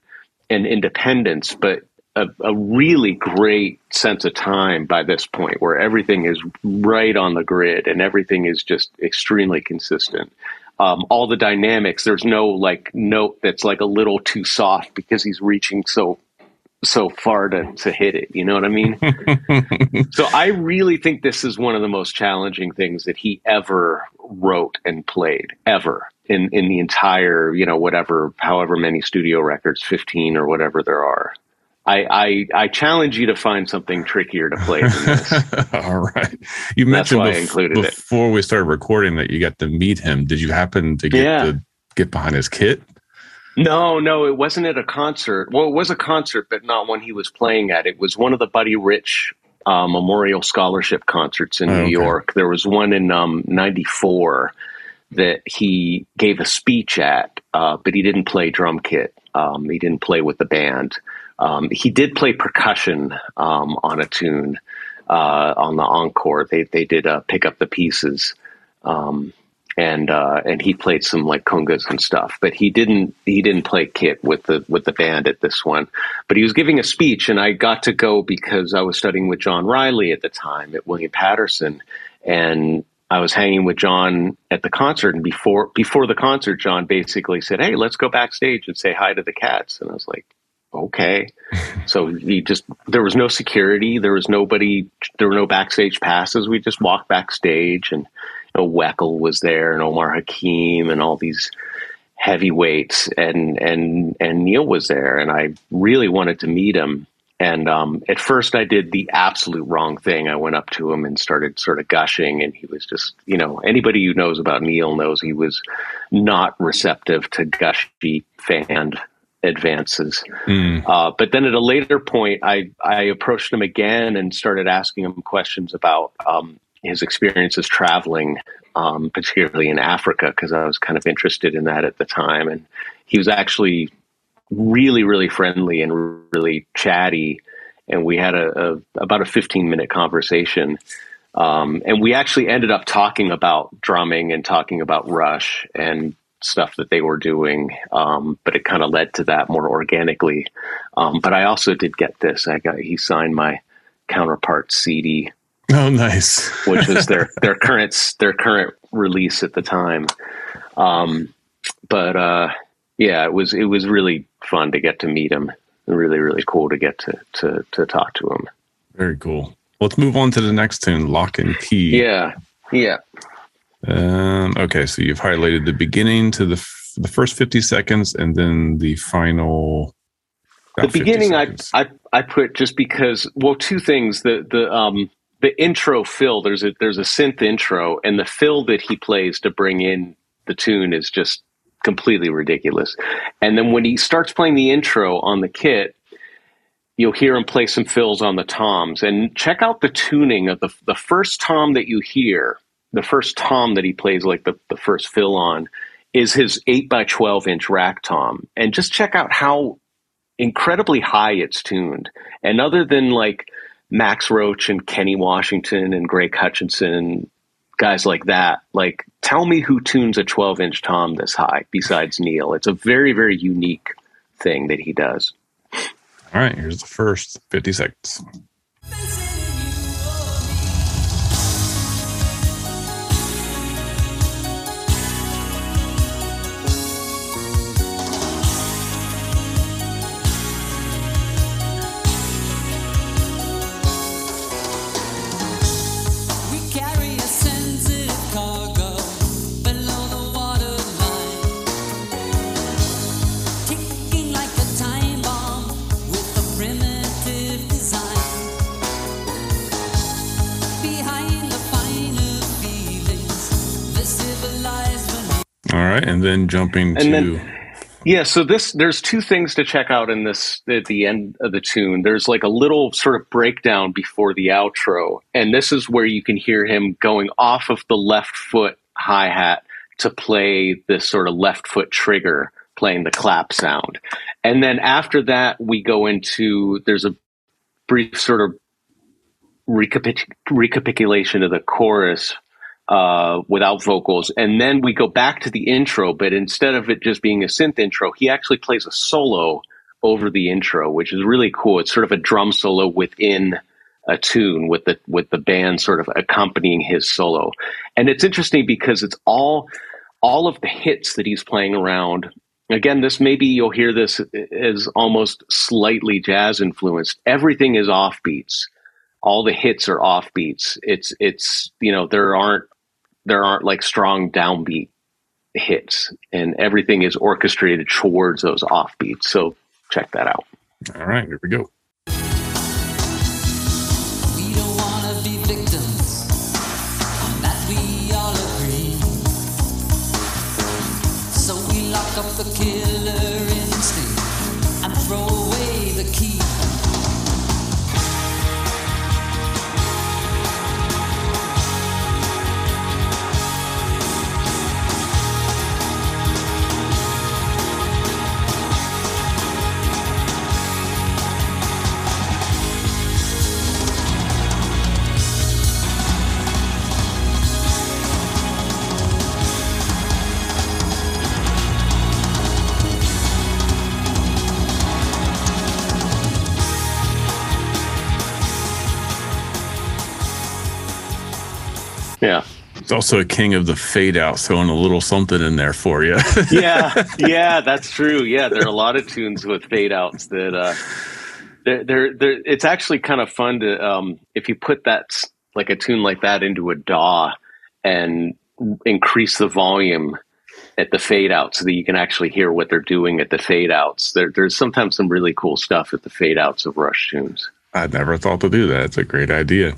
and independence, but a, a really great sense of time by this point, where everything is right on the grid and everything is just extremely consistent. Um, all the dynamics, there's no like note that's like a little too soft because he's reaching so so far to to hit it. You know what I mean? so I really think this is one of the most challenging things that he ever wrote and played ever in in the entire you know whatever however many studio records, fifteen or whatever there are. I, I, I challenge you to find something trickier to play than this. All right. You mentioned bef- included it. before we started recording that you got to meet him. Did you happen to get Yeah. to get behind his kit? No, no, it wasn't at a concert. Well, it was a concert, but not one he was playing at. It was one of the Buddy Rich uh, Memorial Scholarship concerts in Oh, New okay. York. There was one in um, '94 that he gave a speech at, uh, but he didn't play drum kit. Um, he didn't play with the band. Um, he did play percussion um, on a tune uh, on the encore. They they did uh, pick up the pieces. Um, and uh, and he played some like congas and stuff, but he didn't he didn't play kit with the with the band at this one. But he was giving a speech, and I got to go because I was studying with John Riley at the time at William Paterson, and I was hanging with John at the concert. And before before the concert, John basically said, "Hey, let's go backstage and say hi to the cats." And I was like, "Okay." so he just there was no security, there was nobody, there were no backstage passes. We just walked backstage and you know, Weckl was there and Omar Hakim and all these heavyweights and and and Neil was there and I really wanted to meet him and um, at first I did the absolute wrong thing. I went up to him and started sort of gushing and he was just you know anybody who knows about Neil knows he was not receptive to gushy fan advances. Mm. Uh, but then at a later point, I, I approached him again and started asking him questions about um, his experiences traveling, um, particularly in Africa, because I was kind of interested in that at the time. And he was actually really, really friendly and really chatty. And we had a, a about a 15 minute conversation. Um, and we actually ended up talking about drumming and talking about Rush and stuff that they were doing. Um, but it kind of led to that more organically. Um, but I also did get this. I got he signed my counterpart CD, Oh, nice. which was their their current their current release at the time. Um, but uh, yeah, it was it was really fun to get to meet him. Really, really cool to get to to to talk to him. Very cool. Let's move on to the next tune, Lock and Key. Yeah, yeah. Um, okay, so you've highlighted the beginning to the f- the first fifty seconds, and then the final. the beginning I. I I put just because well two things the the um the intro fill there's a there's a synth intro and the fill that he plays to bring in the tune is just completely ridiculous and then when he starts playing the intro on the kit you'll hear him play some fills on the toms and check out the tuning of the the first tom that you hear the first tom that he plays like the, the first fill on is his 8 by 12 inch rack tom and just check out how incredibly high it's tuned. And other than like Max Roach and Kenny Washington and Greg Hutchinson, guys like that, like tell me who tunes a 12 inch tom this high besides Neil. It's a very, very unique thing that he does. All right, here's the first fifty seconds. And then jumping And to then- Yeah, so this there's two things to check out in this at the end of the tune. There's like a little sort of breakdown before the outro, and this is where you can hear him going off of the left foot hi hat to play this sort of left foot trigger, playing the clap sound, and then after that we go into there's a brief sort of recapitulation of the chorus uh, without vocals. And then we go back to the intro, but instead of it just being a synth intro, he actually plays a solo over the intro, which is really cool. It's sort of a drum solo within a tune with the with the band sort of accompanying his solo. And it's interesting because it's all all of the hits that he's playing around again, this maybe you'll hear this as almost slightly jazz influenced. Everything is offbeats. All the hits are offbeats. It's it's you know there aren't there aren't like strong downbeat hits, and everything is orchestrated towards those offbeats. So check that out. All right, here we go. Also a king of the fade out, throwing a little something in there for you. yeah, yeah, that's true. Yeah, there are a lot of tunes with fade outs that uh, they're, they're, they're, it's actually kind of fun to um, if you put that like a tune like that into a DAW and increase the volume at the fade out so that you can actually hear what they're doing at the fade outs. There, there's sometimes some really cool stuff at the fade outs of Rush tunes. I never thought to do that. It's a great idea.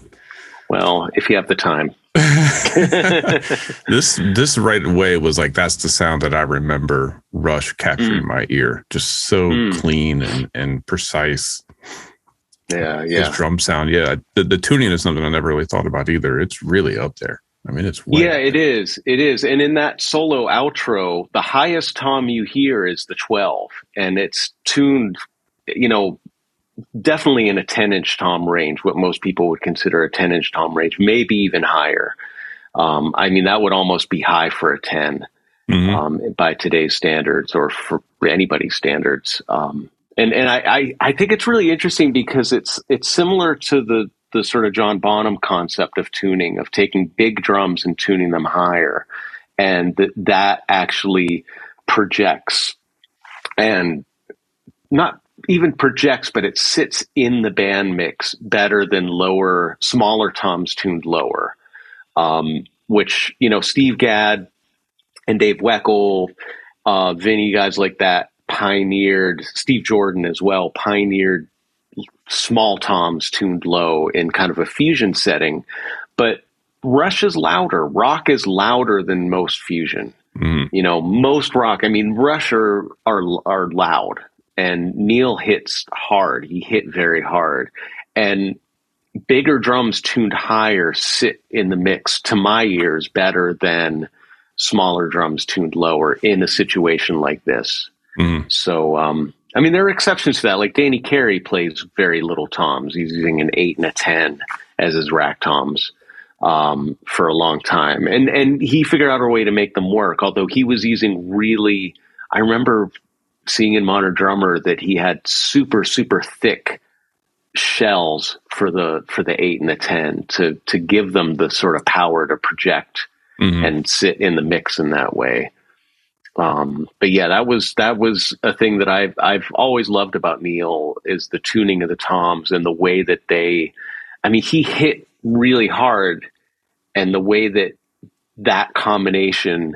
Well, if you have the time. This this right away was like that's the sound that I remember Rush capturing my ear. Just so Mm. clean and, and precise. Yeah, His yeah. drum sound. Yeah. The, the tuning is something I never really thought about either. It's really up there. I mean, it's Yeah, it is. It is. And in that solo outro, the highest tom you hear is the 12, and it's tuned, you know, definitely in a 10 inch tom range, what most people would consider a 10 inch tom range, maybe even higher. Um, I mean, that would almost be high for a 10 Mhm. um, by today's standards or for anybody's standards. Um, and and I, I, I think it's really interesting because it's it's similar to the the sort of John Bonham concept of tuning of taking big drums and tuning them higher, and that that actually projects and not even projects, but it sits in the band mix better than lower, smaller toms tuned lower. Um, which you know, Steve Gadd and Dave Weckl, uh, Vinny, guys like that pioneered. Steve Jordan as well pioneered small toms tuned low in kind of a fusion setting, but Rush is louder. Rock is louder than most fusion. Mhm. You know, most rock. I mean, Rush are are are loud, and Neil hits hard. He hit very hard, and bigger drums tuned higher sit in the mix to my ears better than smaller drums tuned lower in a situation like this. Mhm. So, um, I mean, there are exceptions to that. Like Danny Carey plays very little toms. He's using an eight and a ten as his rack toms um, for a long time, and and he figured out a way to make them work. Although he was using really, I remember seeing in Modern Drummer that he had super super thick shells for the for the eight and the ten to to give them the sort of power to project Mhm. and sit in the mix in that way. Um, but yeah, that was that was a thing that I've I've always loved about Neil is the tuning of the toms and the way that they. I mean, he hit really hard, and the way that that combination.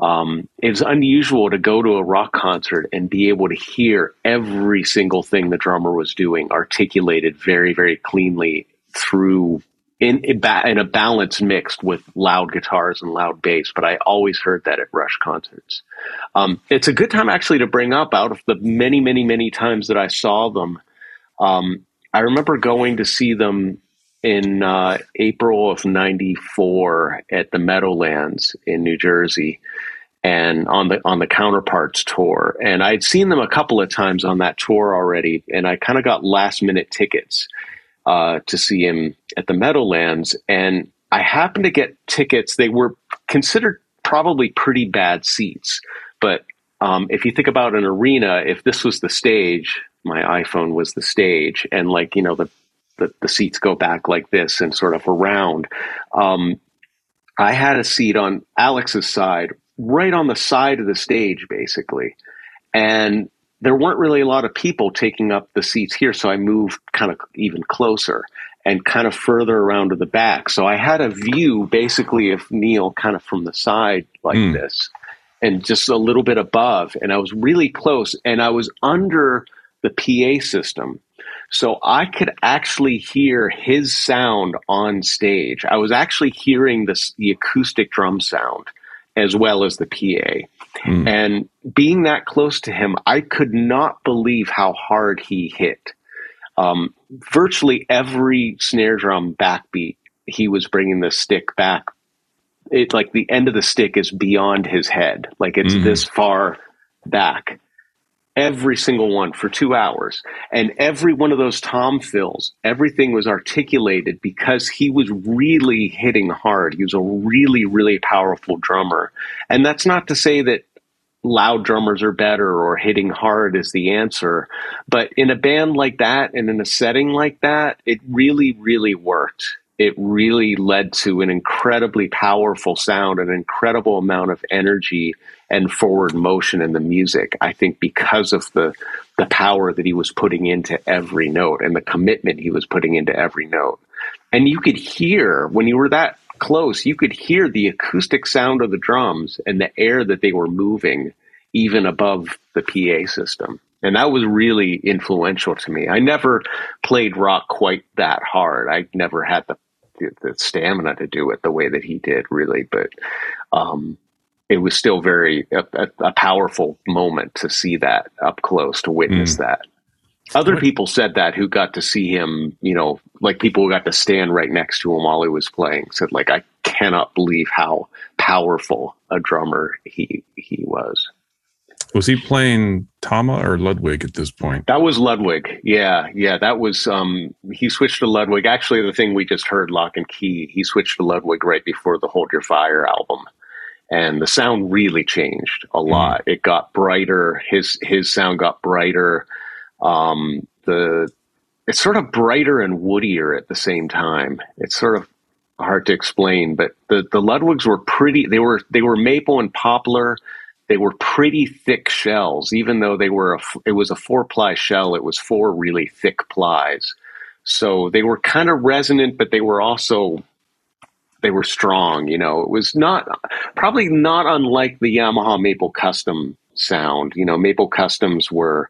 Um, it's unusual to go to a rock concert and be able to hear every single thing the drummer was doing articulated very, very cleanly through in, in, a balance mixed with loud guitars and loud bass, but I always heard that at Rush concerts. Um, it's a good time actually to bring up out of the many, many, many times that I saw them. Um, I remember going to see them in uh, April of '94 at the Meadowlands in New Jersey, and on the on the Counterparts tour. And I'd seen them a couple of times on that tour already, and I kind of got last minute tickets uh, to see him at the Meadowlands, and I happened to get tickets. They were considered probably pretty bad seats, but um, if you think about an arena, if this was the stage, my iPhone was the stage, and like you know the the, the seats go back like this and sort of around. Um, I had a seat on Alex's side right on the side of the stage, basically. And there weren't really a lot of people taking up the seats here. So I moved kind of even closer and kind of further around to the back. So I had a view basically of Neil kind of from the side like Hmm. this and just a little bit above. And I was really close and I was under the PA system. So I could actually hear his sound on stage. I was actually hearing this, the acoustic drum sound as well as the PA. Mm. And being that close to him, I could not believe how hard he hit. Um, virtually every snare drum backbeat, he was bringing the stick back. It's like the end of the stick is beyond his head, like it's Mhm. this far back. Every single one for two hours. And every one of those tom fills, everything was articulated because he was really hitting hard. He was a really, really powerful drummer. And that's not to say that loud drummers are better or hitting hard is the answer. But in a band like that and in a setting like that, it really, really worked. It really led to an incredibly powerful sound, an incredible amount of energy and forward motion in the music. I think because of the the power that he was putting into every note and the commitment he was putting into every note. And you could hear when you were that close, you could hear the acoustic sound of the drums and the air that they were moving even above the PA system. And that was really influential to me. I never played rock quite that hard. I never had the, the, stamina to do it the way that he did, really. But um, it was still very a, a, a powerful moment to see that up close, to witness that. Other people said that who got to see him, you know, like people who got to stand right next to him while he was playing said, like, I cannot believe how powerful a drummer he he was. Was he playing Tama or Ludwig at this point? That was Ludwig. Yeah, yeah, that was um he switched to Ludwig. Actually the thing we just heard, Lock and Key, he switched to Ludwig right before the Hold Your Fire album. And the sound really changed a lot. It got brighter. His his sound got brighter. Um the it's sort of brighter and woodier at the same time. It's sort of hard to explain, but the, the Ludwigs were pretty they were they were maple and poplar they were pretty thick shells, even though they were a, it was a four ply shell. It was four really thick plies, so they were kind of resonant, but they were also they were strong. You know, it was not probably not unlike the Yamaha Maple Custom sound. You know, Maple Customs were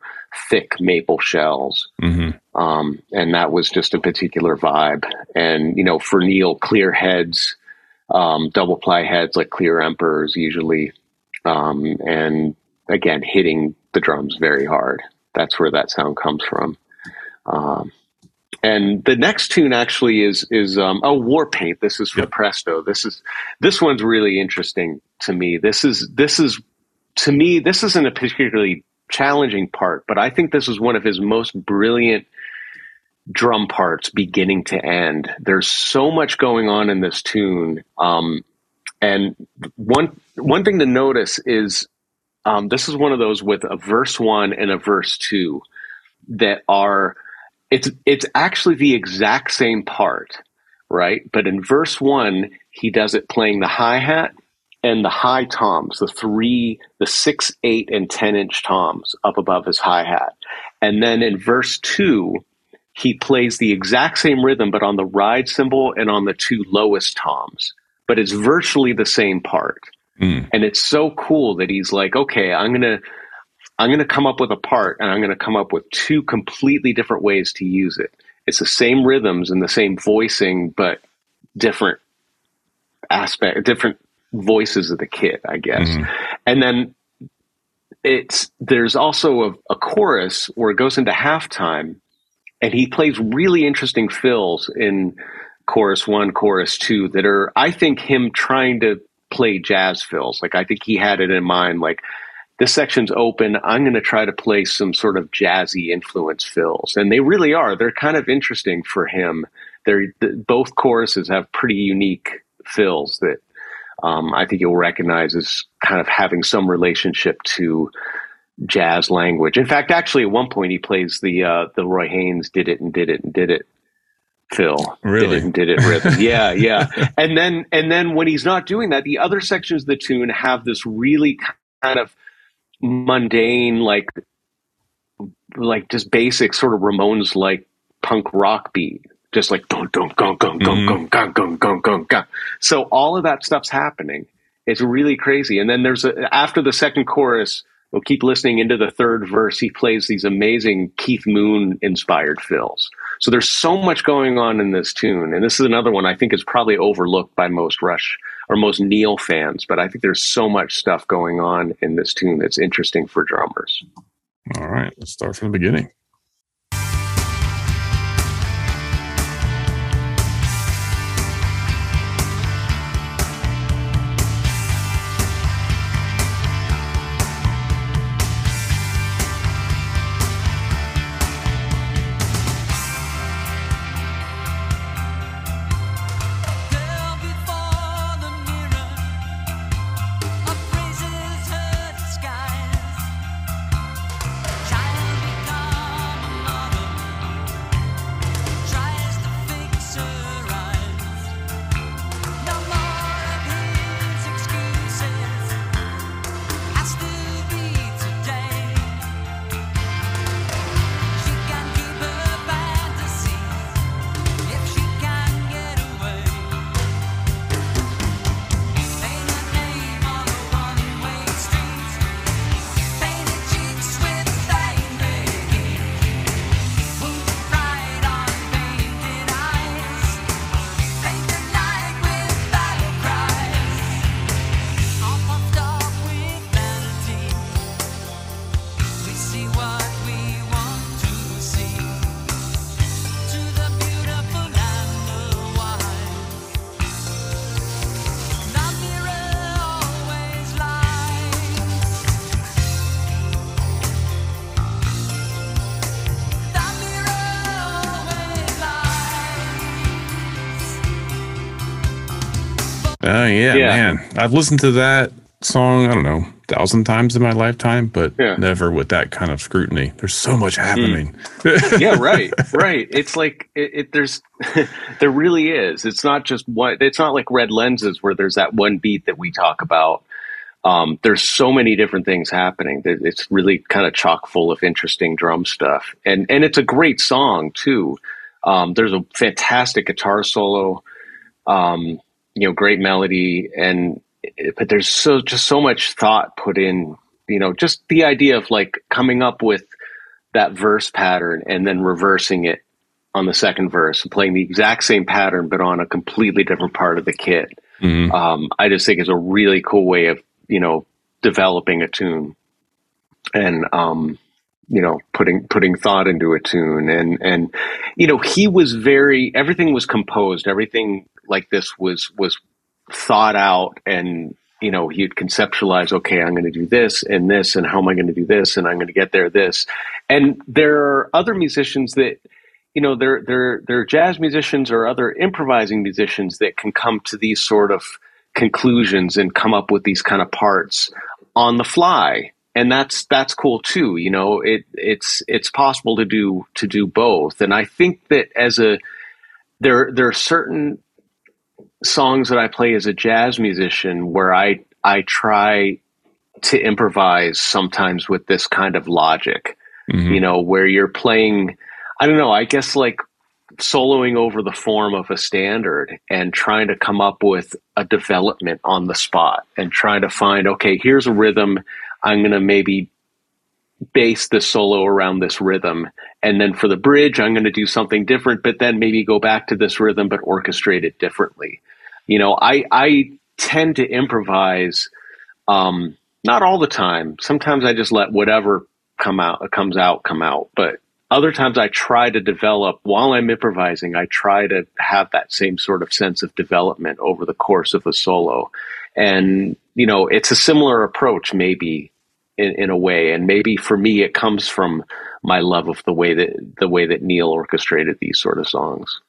thick maple shells, hmm um, and that was just a particular vibe. And you know, for Neil, clear heads, um, double ply heads like clear emperors usually, um, and again hitting the drums very hard. That's where that sound comes from. Um, and the next tune actually is is um, oh War Paint. This is for Yep. Presto. This is this one's really interesting to me. This is this is to me this isn't a particularly challenging part, but I think this is one of his most brilliant drum parts beginning to end. There's so much going on in this tune. Um, and one one thing to notice is um, this is one of those with a verse one and a verse two that are it's it's actually the exact same part, right? But in verse one, he does it playing the hi hat and the high toms, the three, the six, eight, and ten inch toms up above his hi hat, and then in verse two, he plays the exact same rhythm, but on the ride cymbal and on the two lowest toms. But it's virtually the same part. Mm. And it's so cool that he's like, okay, I'm gonna I'm gonna come up with a part and I'm gonna come up with two completely different ways to use it. It's the same rhythms and the same voicing, but different aspect different voices of the kit, I guess. Mhm. And then it's there's also a, a chorus where it goes into halftime and he plays really interesting fills in chorus one, chorus two that are, I think, him trying to play jazz fills. Like, I think he had it in mind, like, this section's open. I'm going to try to play some sort of jazzy influence fills. And they really are. They're kind of interesting for him. They're, th- both choruses have pretty unique fills that um, I think you'll recognize as kind of having some relationship to jazz language. In fact, actually, at one point he plays the uh, the Roy Haynes "Did It and Did It and Did It" fill. Really? Did it, did it rhythm. yeah, yeah. And then and then when he's not doing that, the other sections of the tune have this really kind of mundane, like like just basic sort of Ramones like punk rock beat. Just like gung gung gung gung mm-hmm. gung gung gung gung gung. So all of that stuff's happening. It's really crazy. And then there's a, after the second chorus, we'll keep listening into the third verse. He plays these amazing Keith Moon inspired fills. So there's so much going on in this tune. And this is another one I think is probably overlooked by most Rush or most Neil fans, but I think there's so much stuff going on in this tune that's interesting for drummers. All right, let's start from the beginning. Yeah, Yeah. man. I've listened to that song, I don't know, a thousand times in my lifetime, but Yeah. Hmm. never with that kind of scrutiny. There's so much happening. yeah, right, right. It's like it, it there's there really is. It's not just one. It's not like red lenses where there's that one beat that we talk about. Um, there's so many different things happening. that It's really kind of chock full of interesting drum stuff, and and it's a great song too. Um, there's a fantastic guitar solo, um, you know, great melody, and but there's so just so much thought put in. You know, just the idea of like coming up with that verse pattern and then reversing it on the second verse, playing the exact same pattern but on a completely different part of the kit. Mhm. Um, I just think is a really cool way of you know developing a tune and um, you know putting putting thought into a tune. And and you know he was very everything was composed. Everything like this was was thought out and you know he'd conceptualize okay i'm going to do this and this and how am i going to do this and i'm going to get there this. And there are other musicians that you know they're they're they're jazz musicians or other improvising musicians that can come to these sort of conclusions and come up with these kind of parts on the fly and that's that's cool too you know it it's it's possible to do to do both and i think that as a there there are certain songs that i play as a jazz musician where i i try to improvise sometimes with this kind of logic Mhm. you know where you're playing i don't know i guess like soloing over the form of a standard and trying to come up with a development on the spot and trying to find okay here's a rhythm i'm going to maybe base the solo around this rhythm. And then for the bridge i'm going to do something different but then maybe go back to this rhythm but orchestrate it differently. You know i i tend to improvise um not all the time. Sometimes i just let whatever come out comes out come out. But other times i try to develop while i'm improvising i try to have that same sort of sense of development over the course of a solo. And you know it's a similar approach maybe in, in a way and maybe for me it comes from my love of the way that the way that neil orchestrated these sort of songs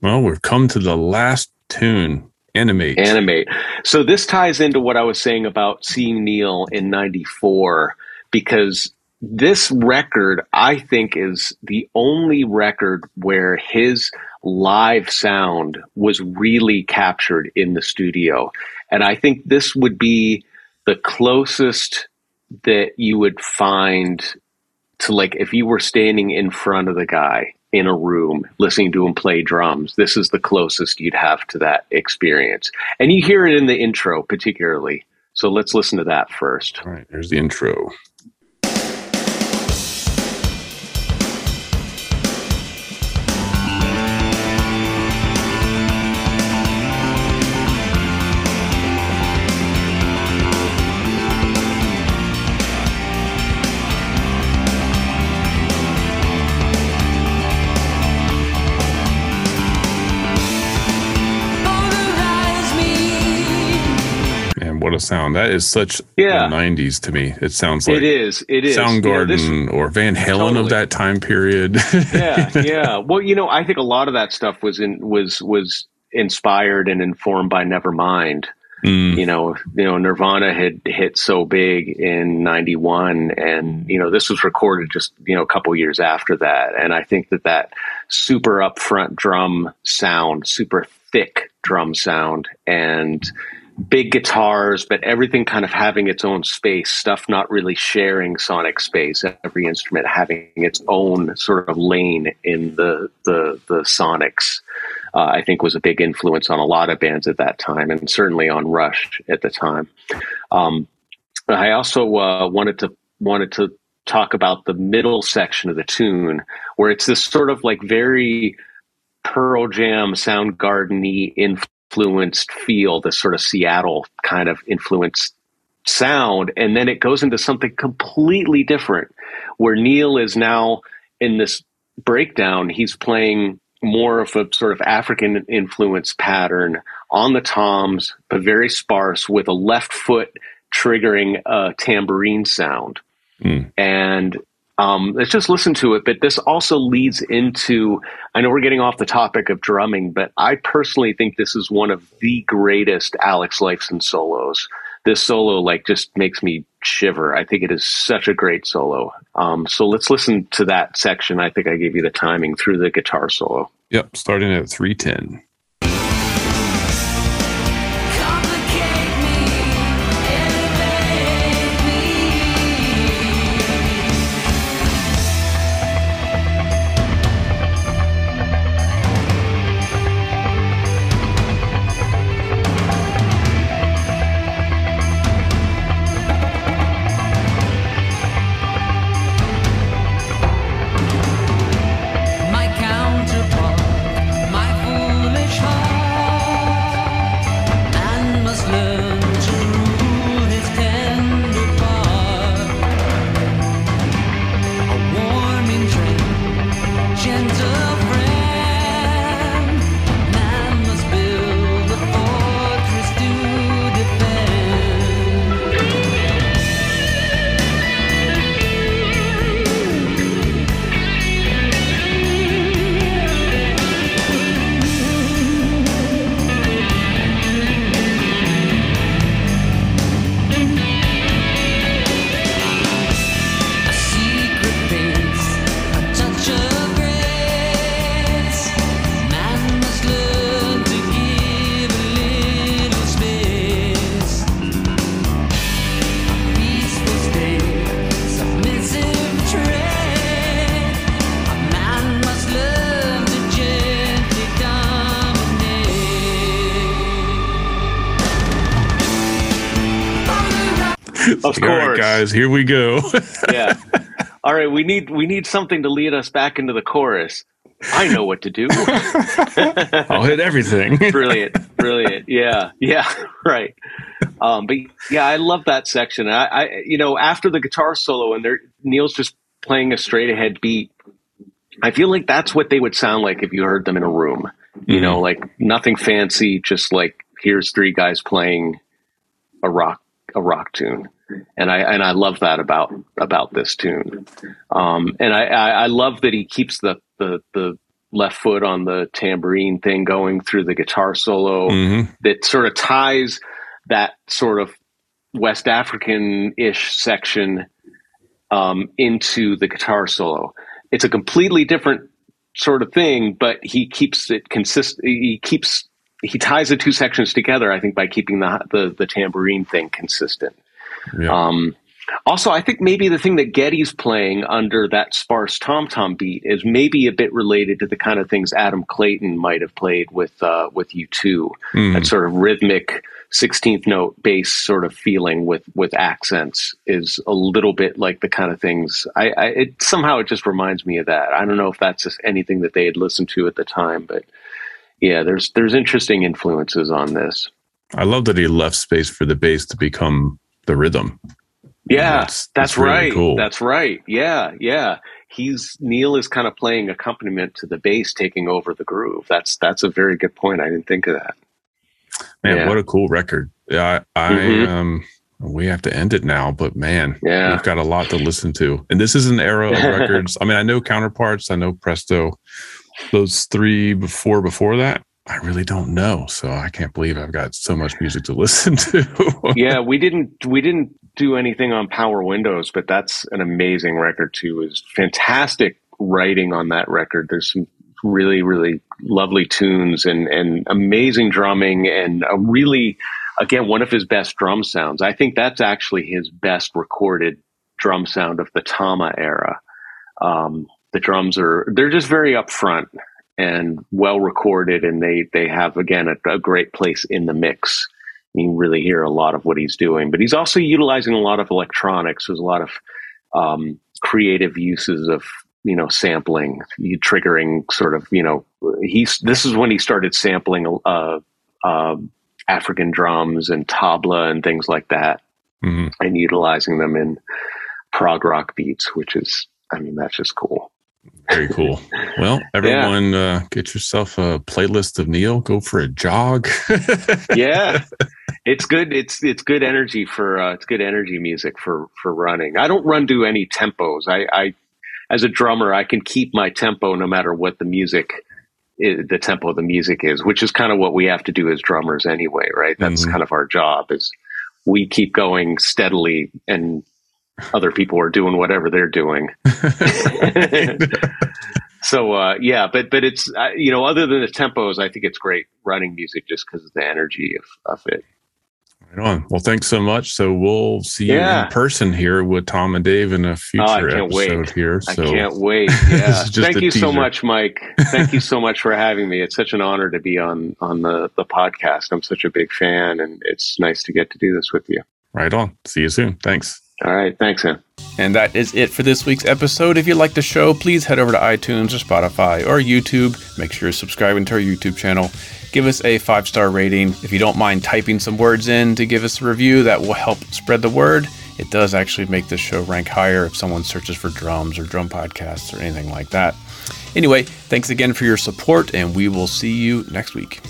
Well, we've come to the last tune, Animate. animate. So this ties into what I was saying about seeing Neil in '94 because this record, I think, is the only record where his live sound was really captured in the studio. And I think this would be the closest that you would find to like if you were standing in front of the guy in a room listening to him play drums this is the closest you'd have to that experience and you hear it in the intro particularly so let's listen to that first All right, here's the intro. Sound. That is such Yeah. the 90s to me. It sounds like it is it is Yeah, this- Soundgarden or Van Halen Totally. of that time period. yeah, yeah. Well, you know, I think a lot of that stuff was in was was inspired and informed by Nevermind. Mm, You know, you know, Nirvana had hit so big in '91, and you know, this was recorded just you know a couple years after that. And I think that that super upfront drum sound, super thick drum sound, and big guitars, but everything kind of having its own space, stuff not really sharing sonic space, every instrument having its own sort of lane in the the the sonics. Uh, I think was a big influence on a lot of bands at that time, and certainly on Rush at the time. Um, I also uh, wanted to wanted to talk about the middle section of the tune, where it's this sort of like very Pearl Jam, Soundgarden-y influenced feel, this sort of Seattle kind of influenced sound, and then it goes into something completely different, where Neil is now in this breakdown. He's playing more of a sort of African influence pattern on the toms, but very sparse, with a left foot triggering a tambourine sound. Hmm. And um, let's just listen to it. But this also leads into I know we're getting off the topic of drumming, but I personally think this is one of the greatest Alex Lifeson solos. This solo like just makes me shiver. I think it is such a great solo. Um, so let's listen to that section. I think I gave you the timing through the guitar solo. yep, starting at 310. Guys, here we go. yeah. All right, we need we need something to lead us back into the chorus. I know what to do. I'll hit everything. brilliant, brilliant. Yeah, yeah, right. Um, but yeah, I love that section. I, I, you know, after the guitar solo and there, Neil's just playing a straight ahead beat. I feel like that's what they would sound like if you heard them in a room. You know, like nothing fancy, just like here's three guys playing a rock a rock tune. And I and I love that about about this tune. Um, and I, I, I love that he keeps the, the the left foot on the tambourine thing going through the guitar solo Mhm. that sort of ties that sort of West African ish section um, into the guitar solo. It's a completely different sort of thing, but he keeps it consist. He keeps he ties the two sections together. I think by keeping the the, the tambourine thing consistent. Yeah. Um, also, I think maybe the thing that Geddy's playing under that sparse tom tom beat is maybe a bit related to the kind of things Adam Clayton might have played with uh, with U2. Mhm. That sort of rhythmic sixteenth note bass sort of feeling with with accents is a little bit like the kind of things I, I it somehow it just reminds me of that. I don't know if that's just anything that they had listened to at the time, but yeah, there's there's interesting influences on this. I love that he left space for the bass to become the rhythm. Yeah, That's- that's, that's really right. cool. That's right. Yeah, yeah. He's Neil is kind of playing accompaniment to the bass, taking over the groove. That's that's a very good point. I didn't think of that. Man, Yeah. what a cool record. Yeah, I, I Mhm. um we have to end it now, but man, Yeah. we've got a lot to listen to. And this is an era of records. I mean, I know counterparts, I know Presto. Those three before before that, I really don't know. So I can't believe I've got so much music to listen to. yeah, we didn't we didn't do anything on Power Windows, but that's an amazing record too. Is fantastic writing on that record. There's some really really lovely tunes and and amazing drumming and a really again one of his best drum sounds. I think that's actually his best recorded drum sound of the Tama era. Um, the drums are they're just very upfront and well recorded, and they they have again a, a great place in the mix you really hear a lot of what he's doing. But he's also utilizing a lot of electronics. There's a lot of um, creative uses of you know sampling, you triggering sort of you know he's this is when he started sampling uh, uh, African drums and tabla and things like that, Mhm. and utilizing them in prog rock beats, which is I mean that's just cool. Very cool. Well, everyone, uh, get yourself a playlist of Neil. Go for a jog. yeah it's good it's it's good energy for uh, it's good energy music for for running i don't run to any tempos i i as a drummer i can keep my tempo no matter what the music i the tempo of the music is which is kind of what we have to do as drummers anyway right that's Mhm. kind of our job is we keep going steadily and other people are doing whatever they're doing so uh, yeah, but but it's uh, you know other than the tempos, I think it's great running music just because of the energy of, of it. Right on. Well, thanks so much. So we'll see you in person here with Tom and Dave in a future Oh, I can't wait. episode here. I can't wait. Yeah, thank you so much, Mike. Thank you so much for having me. It's such an honor to be on on the the podcast. I'm such a big fan, and it's nice to get to do this with you. right on. See you soon. Thanks. All right, thanks, man. And that is it for this week's episode. If you like the show, please head over to iTunes or Spotify or YouTube. Make sure you're subscribing to our YouTube channel. Give us a five star rating. If you don't mind typing some words in to give us a review, that will help spread the word. It does actually make this show rank higher if someone searches for drums or drum podcasts or anything like that. Anyway, thanks again for your support, and we will see you next week.